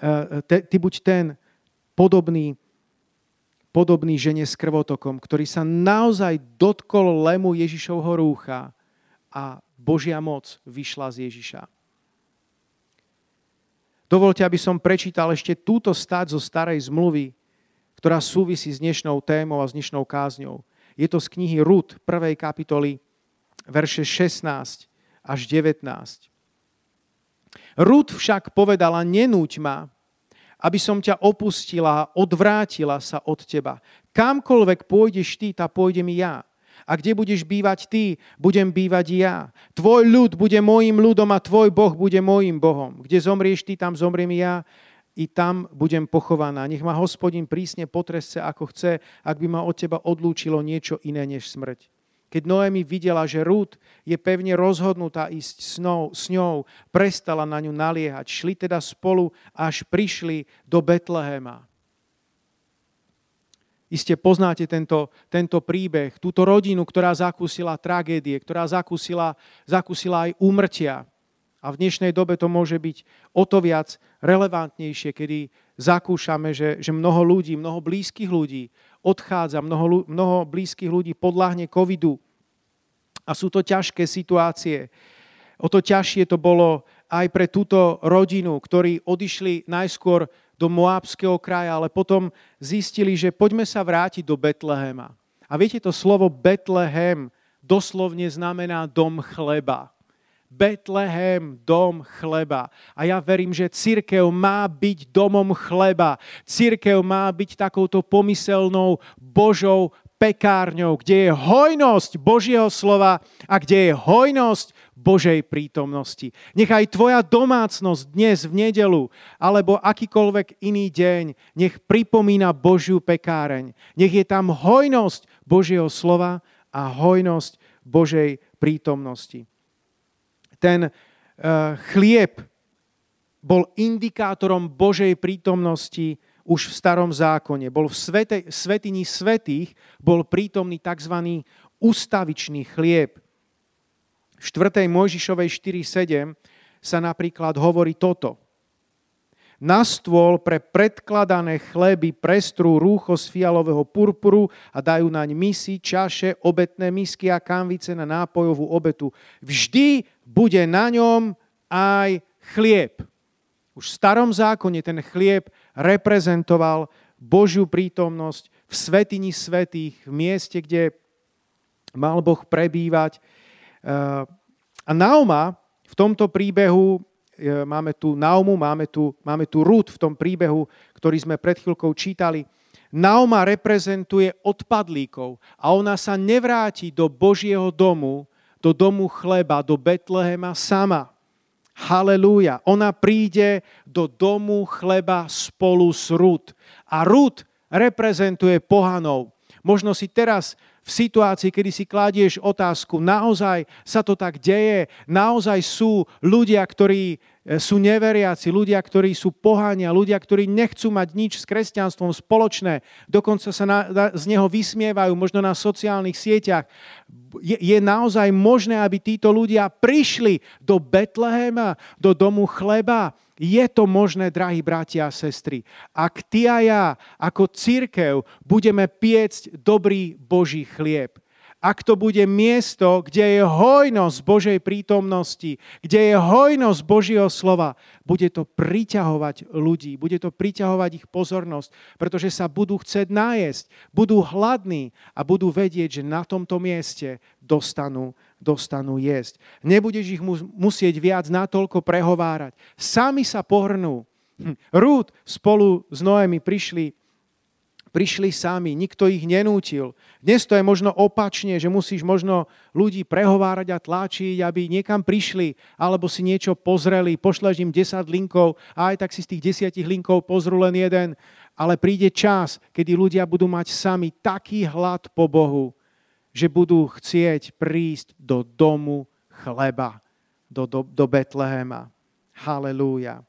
eh, ty buď ten podobný, podobný žene s krvotokom, ktorý sa naozaj dotkol lemu Ježišovho rúcha a Božia moc vyšla z Ježiša. Dovolte, aby som prečítal ešte túto stať zo starej zmluvy, ktorá súvisí s dnešnou témou a s dnešnou kázňou. Je to z knihy Rud, 1. kapitoly, verše 16 až 19. Rud však povedala, nenúť ma, aby som ťa opustila a odvrátila sa od teba. Kamkoľvek pôjdeš ty, tá pôjdem i ja. A kde budeš bývať ty, budem bývať ja. Tvoj ľud bude môjim ľudom a tvoj Boh bude môjim Bohom. Kde zomrieš ty, tam zomriem ja i tam budem pochovaná. Nech ma hospodin prísne potresce, ako chce, ak by ma od teba odlúčilo niečo iné než smrť. Keď Noemi videla, že Rút je pevne rozhodnutá ísť s s ňou, prestala na ňu naliehať. Šli teda spolu, až prišli do Betlehema. Iste poznáte tento, tento príbeh, túto rodinu, ktorá zakúsila tragédie, ktorá zakúsila, zakúsila aj úmrtia. A v dnešnej dobe to môže byť o to viac relevantnejšie, kedy zakúšame, že, že mnoho ľudí, mnoho blízkych ľudí odchádza, mnoho, mnoho blízkych ľudí podľahne covidu. A sú to ťažké situácie. O to ťažšie to bolo aj pre túto rodinu, ktorí odišli najskôr do Moábského kraja, ale potom zistili, že poďme sa vrátiť do Betlehema. A viete, to slovo Betlehem doslovne znamená dom chleba. Betlehem, dom chleba. A ja verím, že církev má byť domom chleba. Církev má byť takouto pomyselnou Božou pekárňou, kde je hojnosť Božieho slova a kde je hojnosť Božej prítomnosti. Nechaj tvoja domácnosť dnes v nedelu alebo akýkoľvek iný deň, nech pripomína Božiu pekáreň. Nech je tam hojnosť Božieho slova a hojnosť Božej prítomnosti. Ten uh, chlieb bol indikátorom Božej prítomnosti už v starom zákone. Bol v svete, svetini svetých, bol prítomný tzv. ustavičný chlieb. V 4. Mojžišovej 4.7 sa napríklad hovorí toto. Na stôl pre predkladané chleby prestrú rúcho z fialového purpuru a dajú naň misy, čaše, obetné misky a kanvice na nápojovú obetu. Vždy bude na ňom aj chlieb. Už v starom zákone ten chlieb reprezentoval Božiu prítomnosť v svetini svetých, v mieste, kde mal Boh prebývať. Eh, a Nauma v tomto príbehu, eh, máme tu Naumu, máme tu, máme tu Rút v tom príbehu, ktorý sme pred chvíľkou čítali. Nauma reprezentuje odpadlíkov a ona sa nevráti do Božieho domu, do domu chleba, do Betlehema sama. Halelúja. Ona príde do domu chleba spolu s Rut. A Rut reprezentuje pohanov. Možno si teraz situácii, kedy si kladieš otázku, naozaj sa to tak deje, naozaj sú ľudia, ktorí E, sú neveriaci, ľudia, ktorí sú pohania, ľudia, ktorí nechcú mať nič s kresťanstvom spoločné, dokonca sa na, z neho vysmievajú, možno na sociálnych sieťach. Je, je naozaj možné, aby títo ľudia prišli do Betlehema, do domu chleba? Je to možné, drahí bratia a sestry. Ak ty a ja, ako církev, budeme piecť dobrý Boží chlieb, ak to bude miesto, kde je hojnosť Božej prítomnosti, kde je hojnosť Božieho slova, bude to priťahovať ľudí, bude to priťahovať ich pozornosť, pretože sa budú chcieť nájsť, budú hladní a budú vedieť, že na tomto mieste dostanú, dostanú jesť. Nebudeš ich musieť viac natoľko prehovárať. Sami sa pohrnú. Hm. Rúd spolu s Noemi prišli prišli sami, nikto ich nenútil. Dnes to je možno opačne, že musíš možno ľudí prehovárať a tlačiť, aby niekam prišli, alebo si niečo pozreli, pošleš im 10 linkov a aj tak si z tých 10 linkov pozrú len jeden. Ale príde čas, kedy ľudia budú mať sami taký hlad po Bohu, že budú chcieť prísť do domu chleba, do, do, do Betlehema. Halelúja.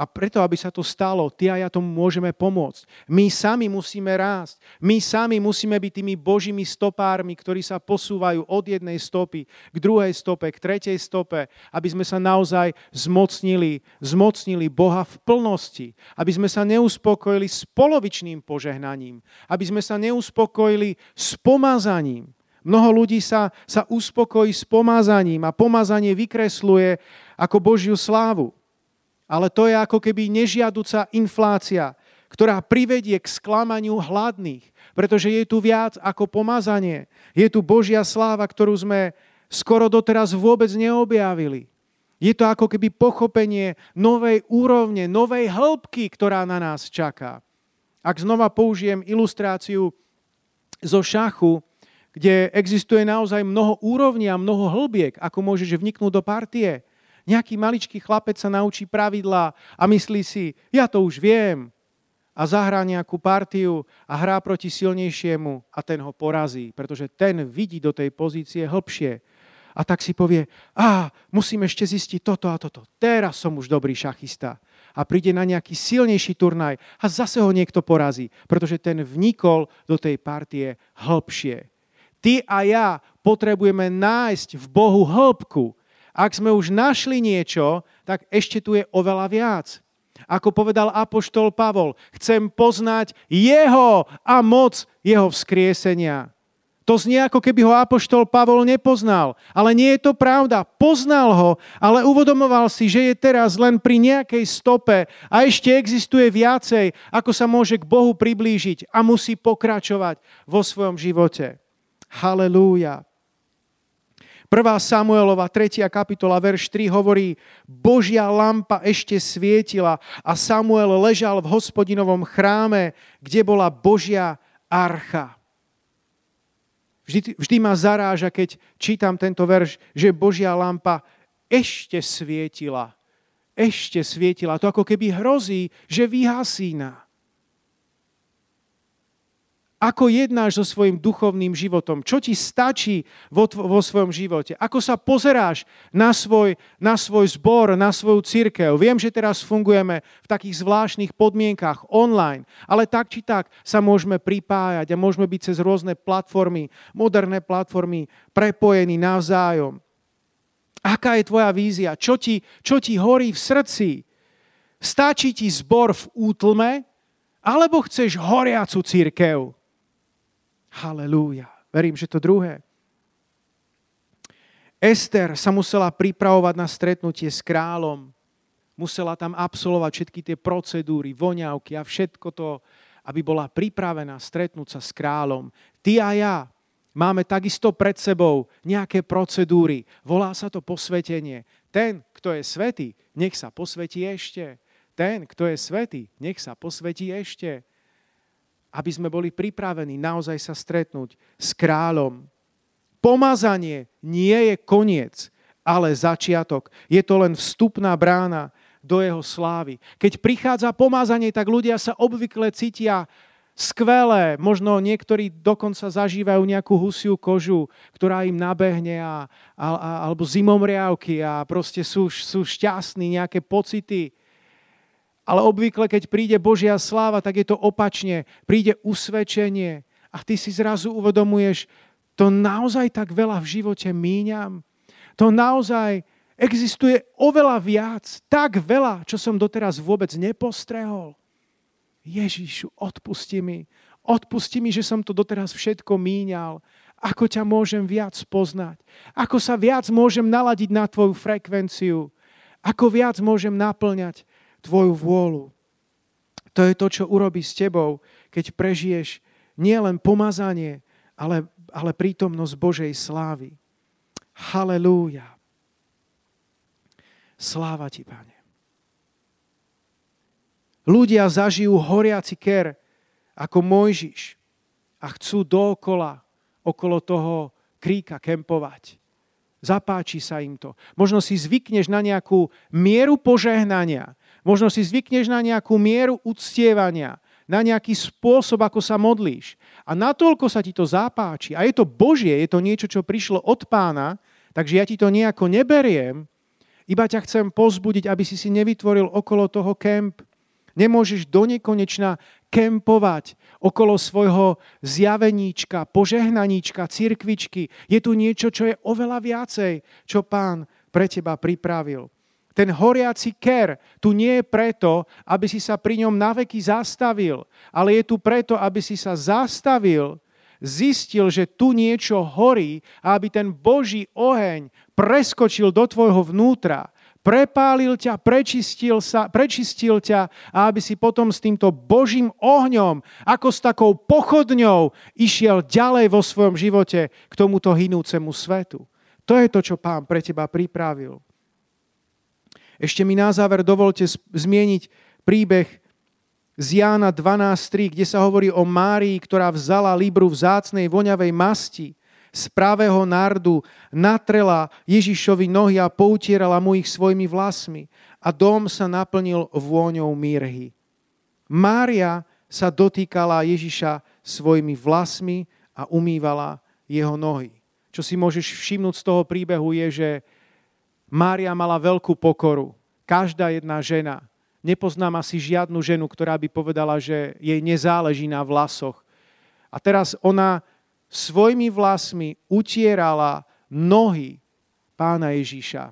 A preto, aby sa to stalo, ty a ja tomu môžeme pomôcť. My sami musíme rásť. My sami musíme byť tými božími stopármi, ktorí sa posúvajú od jednej stopy k druhej stope, k tretej stope, aby sme sa naozaj zmocnili, zmocnili Boha v plnosti. Aby sme sa neuspokojili s polovičným požehnaním. Aby sme sa neuspokojili s pomazaním. Mnoho ľudí sa, sa uspokojí s pomazaním a pomazanie vykresluje ako Božiu slávu ale to je ako keby nežiaduca inflácia, ktorá privedie k sklamaniu hladných, pretože je tu viac ako pomazanie. Je tu Božia sláva, ktorú sme skoro doteraz vôbec neobjavili. Je to ako keby pochopenie novej úrovne, novej hĺbky, ktorá na nás čaká. Ak znova použijem ilustráciu zo šachu, kde existuje naozaj mnoho úrovní a mnoho hĺbiek, ako môžeš vniknúť do partie, Nejaký maličký chlapec sa naučí pravidlá a myslí si, ja to už viem. A zahrá nejakú partiu a hrá proti silnejšiemu a ten ho porazí, pretože ten vidí do tej pozície hlbšie. A tak si povie, a musím ešte zistiť toto a toto. Teraz som už dobrý šachista. A príde na nejaký silnejší turnaj a zase ho niekto porazí, pretože ten vnikol do tej partie hlbšie. Ty a ja potrebujeme nájsť v Bohu hĺbku, ak sme už našli niečo, tak ešte tu je oveľa viac. Ako povedal apoštol Pavol, chcem poznať jeho a moc jeho vzkriesenia. To znie ako keby ho apoštol Pavol nepoznal. Ale nie je to pravda. Poznal ho, ale uvodomoval si, že je teraz len pri nejakej stope a ešte existuje viacej, ako sa môže k Bohu priblížiť a musí pokračovať vo svojom živote. Halelúja. 1. Samuelova 3. kapitola, verš 3 hovorí, Božia lampa ešte svietila a Samuel ležal v hospodinovom chráme, kde bola Božia archa. Vždy, vždy ma zaráža, keď čítam tento verš, že Božia lampa ešte svietila. Ešte svietila. To ako keby hrozí, že vyhasína. Ako jednáš so svojim duchovným životom? Čo ti stačí vo, vo svojom živote? Ako sa pozeráš na svoj, na svoj zbor, na svoju církev? Viem, že teraz fungujeme v takých zvláštnych podmienkach online, ale tak či tak sa môžeme pripájať a môžeme byť cez rôzne platformy, moderné platformy, prepojení navzájom. Aká je tvoja vízia? Čo ti, čo ti horí v srdci? Stačí ti zbor v útlme, alebo chceš horiacu církev? Halelúja. Verím, že to druhé. Ester sa musela pripravovať na stretnutie s kráľom. Musela tam absolvovať všetky tie procedúry, voňavky a všetko to, aby bola pripravená stretnúť sa s kráľom. Ty a ja máme takisto pred sebou nejaké procedúry. Volá sa to posvetenie. Ten, kto je svetý, nech sa posvetí ešte. Ten, kto je svetý, nech sa posvetí ešte aby sme boli pripravení naozaj sa stretnúť s kráľom. Pomazanie nie je koniec, ale začiatok. Je to len vstupná brána do jeho slávy. Keď prichádza pomazanie, tak ľudia sa obvykle cítia skvelé. Možno niektorí dokonca zažívajú nejakú husiu kožu, ktorá im nabehne a, a, a, alebo zimomriavky a proste sú, sú šťastní, nejaké pocity. Ale obvykle, keď príde Božia sláva, tak je to opačne. Príde usvedčenie a ty si zrazu uvedomuješ, to naozaj tak veľa v živote míňam. To naozaj existuje oveľa viac, tak veľa, čo som doteraz vôbec nepostrehol. Ježišu, odpusti mi. Odpusti mi, že som to doteraz všetko míňal. Ako ťa môžem viac poznať? Ako sa viac môžem naladiť na tvoju frekvenciu? Ako viac môžem naplňať tvoju vôľu. To je to, čo urobí s tebou, keď prežiješ nielen pomazanie, ale, ale prítomnosť Božej slávy. Halelúja. Sláva ti, Pane. Ľudia zažijú horiaci ker ako Mojžiš a chcú dookola, okolo toho kríka kempovať. Zapáči sa im to. Možno si zvykneš na nejakú mieru požehnania, Možno si zvykneš na nejakú mieru uctievania, na nejaký spôsob, ako sa modlíš. A natoľko sa ti to zapáči. A je to Božie, je to niečo, čo prišlo od pána, takže ja ti to nejako neberiem, iba ťa chcem pozbudiť, aby si si nevytvoril okolo toho kemp. Nemôžeš do nekonečna kempovať okolo svojho zjaveníčka, požehnaníčka, cirkvičky. Je tu niečo, čo je oveľa viacej, čo pán pre teba pripravil. Ten horiaci ker tu nie je preto, aby si sa pri ňom naveky zastavil, ale je tu preto, aby si sa zastavil, zistil, že tu niečo horí a aby ten Boží oheň preskočil do tvojho vnútra, prepálil ťa, prečistil, sa, prečistil ťa a aby si potom s týmto Božím ohňom, ako s takou pochodňou, išiel ďalej vo svojom živote k tomuto hynúcemu svetu. To je to, čo pán pre teba pripravil. Ešte mi na záver dovolte zmieniť príbeh z Jána 12.3, kde sa hovorí o Márii, ktorá vzala libru vzácnej voňavej masti z pravého nardu, natrela Ježišovi nohy a poutierala mu ich svojimi vlasmi a dom sa naplnil vôňou mírhy. Mária sa dotýkala Ježiša svojimi vlasmi a umývala jeho nohy. Čo si môžeš všimnúť z toho príbehu je, že Mária mala veľkú pokoru. Každá jedna žena. Nepoznám asi žiadnu ženu, ktorá by povedala, že jej nezáleží na vlasoch. A teraz ona svojimi vlasmi utierala nohy pána Ježíša.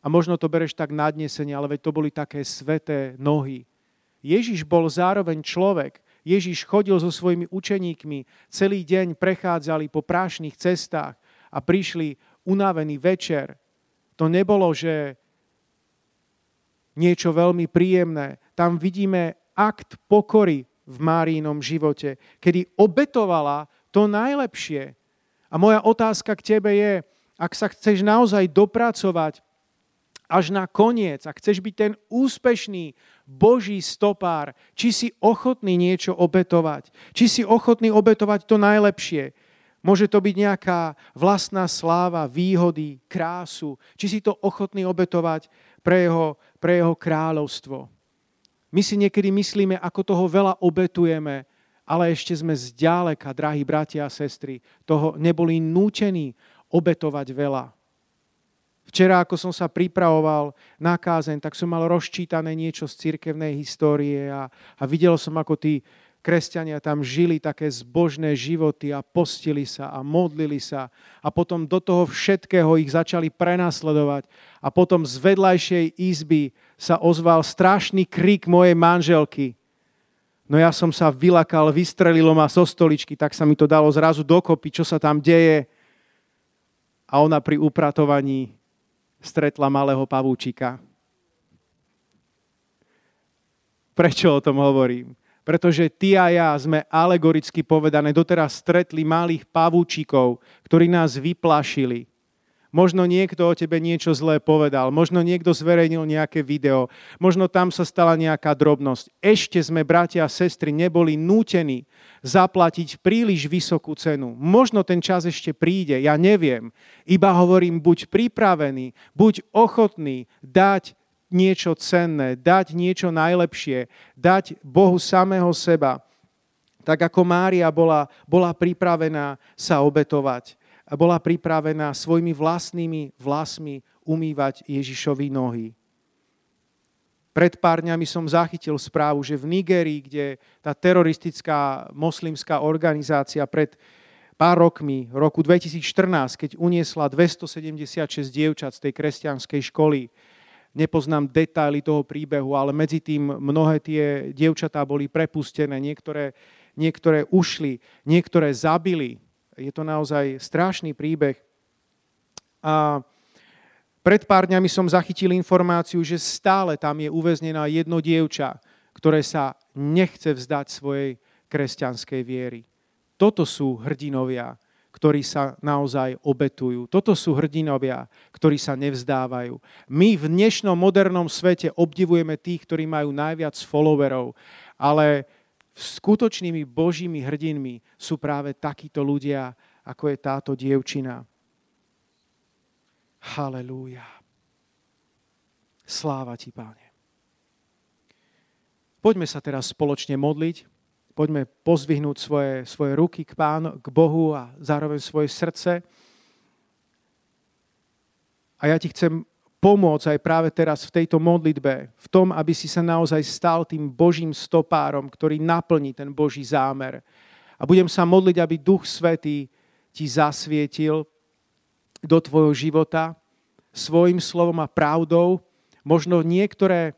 A možno to bereš tak nadnesenie, ale veď to boli také sveté nohy. Ježiš bol zároveň človek. Ježiš chodil so svojimi učeníkmi, celý deň prechádzali po prášnych cestách a prišli unavený večer to nebolo, že niečo veľmi príjemné. Tam vidíme akt pokory v Márínom živote, kedy obetovala to najlepšie. A moja otázka k tebe je, ak sa chceš naozaj dopracovať až na koniec, ak chceš byť ten úspešný Boží stopár, či si ochotný niečo obetovať, či si ochotný obetovať to najlepšie. Môže to byť nejaká vlastná sláva, výhody, krásu, či si to ochotný obetovať pre jeho, pre jeho kráľovstvo. My si niekedy myslíme, ako toho veľa obetujeme, ale ešte sme zďaleka, drahí bratia a sestry, toho neboli nútení obetovať veľa. Včera, ako som sa pripravoval na kázeň, tak som mal rozčítané niečo z cirkevnej histórie a, a videl som, ako tí kresťania tam žili také zbožné životy a postili sa a modlili sa a potom do toho všetkého ich začali prenasledovať a potom z vedľajšej izby sa ozval strašný krik mojej manželky. No ja som sa vylakal, vystrelilo ma zo stoličky, tak sa mi to dalo zrazu dokopy, čo sa tam deje. A ona pri upratovaní stretla malého pavúčika. Prečo o tom hovorím? Pretože ty a ja sme alegoricky povedané doteraz stretli malých pavúčikov, ktorí nás vyplašili. Možno niekto o tebe niečo zlé povedal, možno niekto zverejnil nejaké video, možno tam sa stala nejaká drobnosť. Ešte sme, bratia a sestry, neboli nútení zaplatiť príliš vysokú cenu. Možno ten čas ešte príde, ja neviem. Iba hovorím, buď pripravený, buď ochotný dať niečo cenné, dať niečo najlepšie, dať Bohu samého seba. Tak ako Mária bola, bola pripravená sa obetovať bola pripravená svojimi vlastnými vlasmi umývať Ježišovi nohy. Pred pár dňami som zachytil správu, že v Nigerii, kde tá teroristická moslimská organizácia pred pár rokmi, roku 2014, keď uniesla 276 dievčat z tej kresťanskej školy, nepoznám detaily toho príbehu, ale medzi tým mnohé tie dievčatá boli prepustené, niektoré, niektoré ušli, niektoré zabili. Je to naozaj strašný príbeh. A pred pár dňami som zachytil informáciu, že stále tam je uväznená jedno dievča, ktoré sa nechce vzdať svojej kresťanskej viery. Toto sú hrdinovia, ktorí sa naozaj obetujú. Toto sú hrdinovia, ktorí sa nevzdávajú. My v dnešnom modernom svete obdivujeme tých, ktorí majú najviac followerov, ale skutočnými božími hrdinmi sú práve takíto ľudia, ako je táto dievčina. Halelúja. Sláva ti, páne. Poďme sa teraz spoločne modliť. Poďme pozvihnúť svoje, svoje ruky k, pánu, k Bohu a zároveň svoje srdce. A ja ti chcem pomôcť aj práve teraz v tejto modlitbe, v tom, aby si sa naozaj stal tým Božím stopárom, ktorý naplní ten Boží zámer. A budem sa modliť, aby Duch Svetý ti zasvietil do tvojho života svojim slovom a pravdou. Možno niektoré,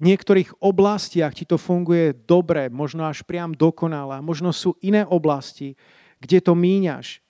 niektorých oblastiach ti to funguje dobre, možno až priam dokonale. Možno sú iné oblasti, kde to míňaš.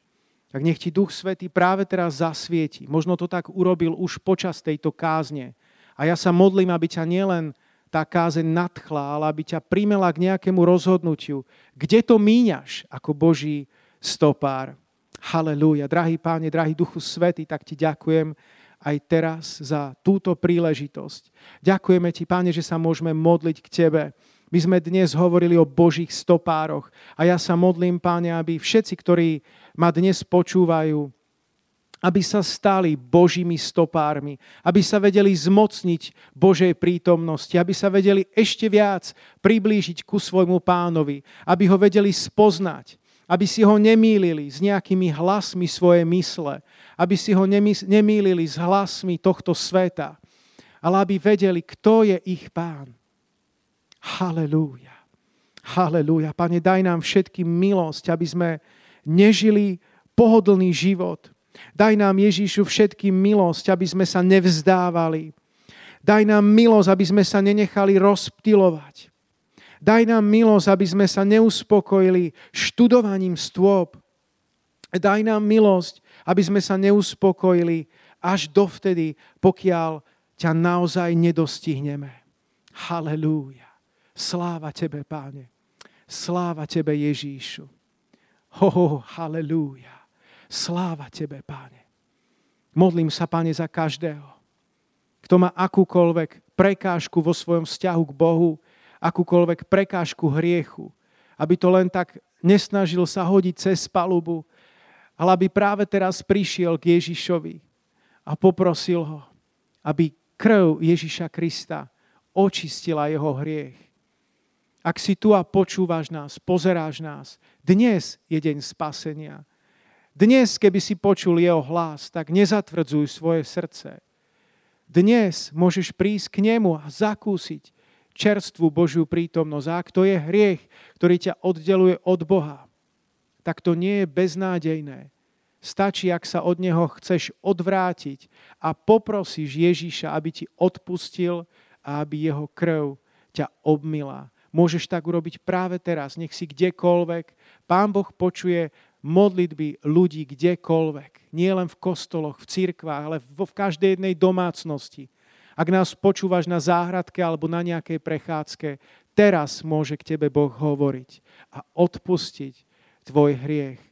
Tak nech ti Duch Svetý práve teraz zasvieti. Možno to tak urobil už počas tejto kázne. A ja sa modlím, aby ťa nielen tá kázeň nadchla, ale aby ťa primela k nejakému rozhodnutiu. Kde to míňaš ako Boží stopár? Halelúja. Drahý páne, drahý Duchu Svety, tak ti ďakujem aj teraz za túto príležitosť. Ďakujeme ti, páne, že sa môžeme modliť k tebe. My sme dnes hovorili o Božích stopároch a ja sa modlím, páne, aby všetci, ktorí ma dnes počúvajú, aby sa stali Božími stopármi, aby sa vedeli zmocniť Božej prítomnosti, aby sa vedeli ešte viac priblížiť ku svojmu pánovi, aby ho vedeli spoznať, aby si ho nemýlili s nejakými hlasmi svoje mysle, aby si ho nemýlili s hlasmi tohto sveta, ale aby vedeli, kto je ich pán. Halelúja. Halelúja. Pane, daj nám všetkým milosť, aby sme nežili pohodlný život. Daj nám, Ježíšu, všetkým milosť, aby sme sa nevzdávali. Daj nám milosť, aby sme sa nenechali rozptilovať. Daj nám milosť, aby sme sa neuspokojili študovaním stôp. Daj nám milosť, aby sme sa neuspokojili až dovtedy, pokiaľ ťa naozaj nedostihneme. Halelúja. Sláva Tebe, Páne. Sláva Tebe, Ježíšu. Ho, ho halelúja. Sláva Tebe, Páne. Modlím sa, Pane, za každého, kto má akúkoľvek prekážku vo svojom vzťahu k Bohu, akúkoľvek prekážku hriechu, aby to len tak nesnažil sa hodiť cez palubu, ale aby práve teraz prišiel k Ježišovi a poprosil ho, aby krv Ježiša Krista očistila jeho hriech. Ak si tu a počúvaš nás, pozeráš nás, dnes je deň spasenia. Dnes, keby si počul jeho hlas, tak nezatvrdzuj svoje srdce. Dnes môžeš prísť k nemu a zakúsiť čerstvú Božiu prítomnosť. A ak to je hriech, ktorý ťa oddeluje od Boha, tak to nie je beznádejné. Stačí, ak sa od Neho chceš odvrátiť a poprosíš Ježíša, aby ti odpustil a aby Jeho krv ťa obmila. Môžeš tak urobiť práve teraz, nech si kdekoľvek. Pán Boh počuje modlitby ľudí kdekoľvek. Nie len v kostoloch, v cirkvách, ale v každej jednej domácnosti. Ak nás počúvaš na záhradke alebo na nejakej prechádzke, teraz môže k tebe Boh hovoriť a odpustiť tvoj hriech.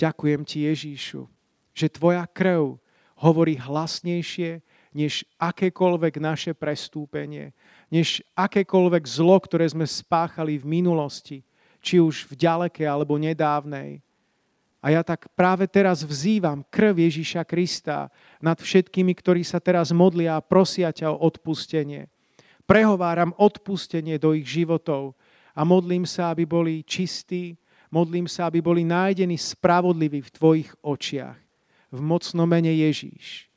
Ďakujem ti, Ježíšu, že tvoja krv hovorí hlasnejšie než akékoľvek naše prestúpenie, než akékoľvek zlo, ktoré sme spáchali v minulosti, či už v ďalekej alebo nedávnej. A ja tak práve teraz vzývam krv Ježíša Krista nad všetkými, ktorí sa teraz modlia a prosia ťa o odpustenie. Prehováram odpustenie do ich životov a modlím sa, aby boli čistí, Modlím sa, aby boli nájdení spravodliví v Tvojich očiach. V mocnom mene Ježíš.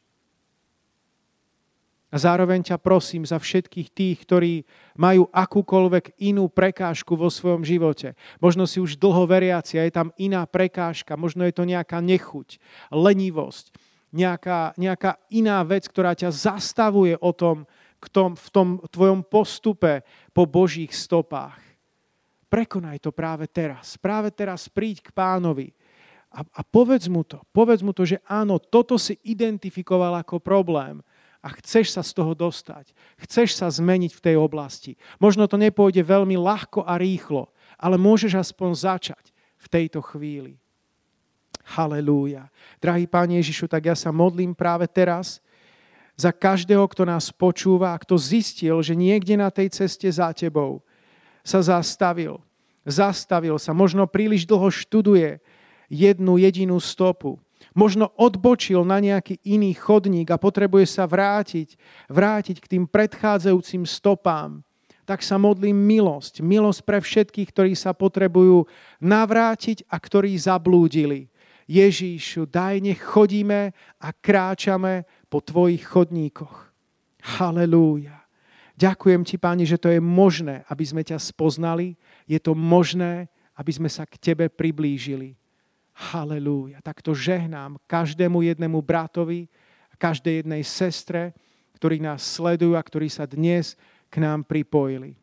A zároveň ťa prosím za všetkých tých, ktorí majú akúkoľvek inú prekážku vo svojom živote. Možno si už dlho veriaci a je tam iná prekážka, možno je to nejaká nechuť, lenivosť, nejaká, nejaká iná vec, ktorá ťa zastavuje o tom, v tom tvojom postupe po Božích stopách. Prekonaj to práve teraz. Práve teraz príď k pánovi a, a povedz mu to. Povedz mu to, že áno, toto si identifikoval ako problém a chceš sa z toho dostať. Chceš sa zmeniť v tej oblasti. Možno to nepôjde veľmi ľahko a rýchlo, ale môžeš aspoň začať v tejto chvíli. Halelúja. Drahý Pán Ježišu, tak ja sa modlím práve teraz za každého, kto nás počúva a kto zistil, že niekde na tej ceste za tebou sa zastavil. Zastavil sa. Možno príliš dlho študuje jednu jedinú stopu. Možno odbočil na nejaký iný chodník a potrebuje sa vrátiť, vrátiť k tým predchádzajúcim stopám. Tak sa modlím milosť. Milosť pre všetkých, ktorí sa potrebujú navrátiť a ktorí zablúdili. Ježíšu, daj, nech chodíme a kráčame po tvojich chodníkoch. Halelúja. Ďakujem ti, Páni, že to je možné, aby sme ťa spoznali. Je to možné, aby sme sa k tebe priblížili. Halelúja. Tak to žehnám každému jednému bratovi, každej jednej sestre, ktorí nás sledujú a ktorí sa dnes k nám pripojili.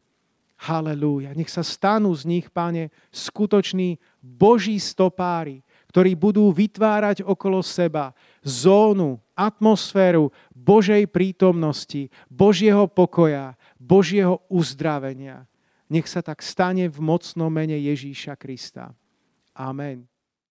Halelúja. Nech sa stanú z nich, páne, skutoční Boží stopári, ktorí budú vytvárať okolo seba zónu, atmosféru Božej prítomnosti, Božieho pokoja, Božieho uzdravenia. Nech sa tak stane v mocnom mene Ježíša Krista. Amen.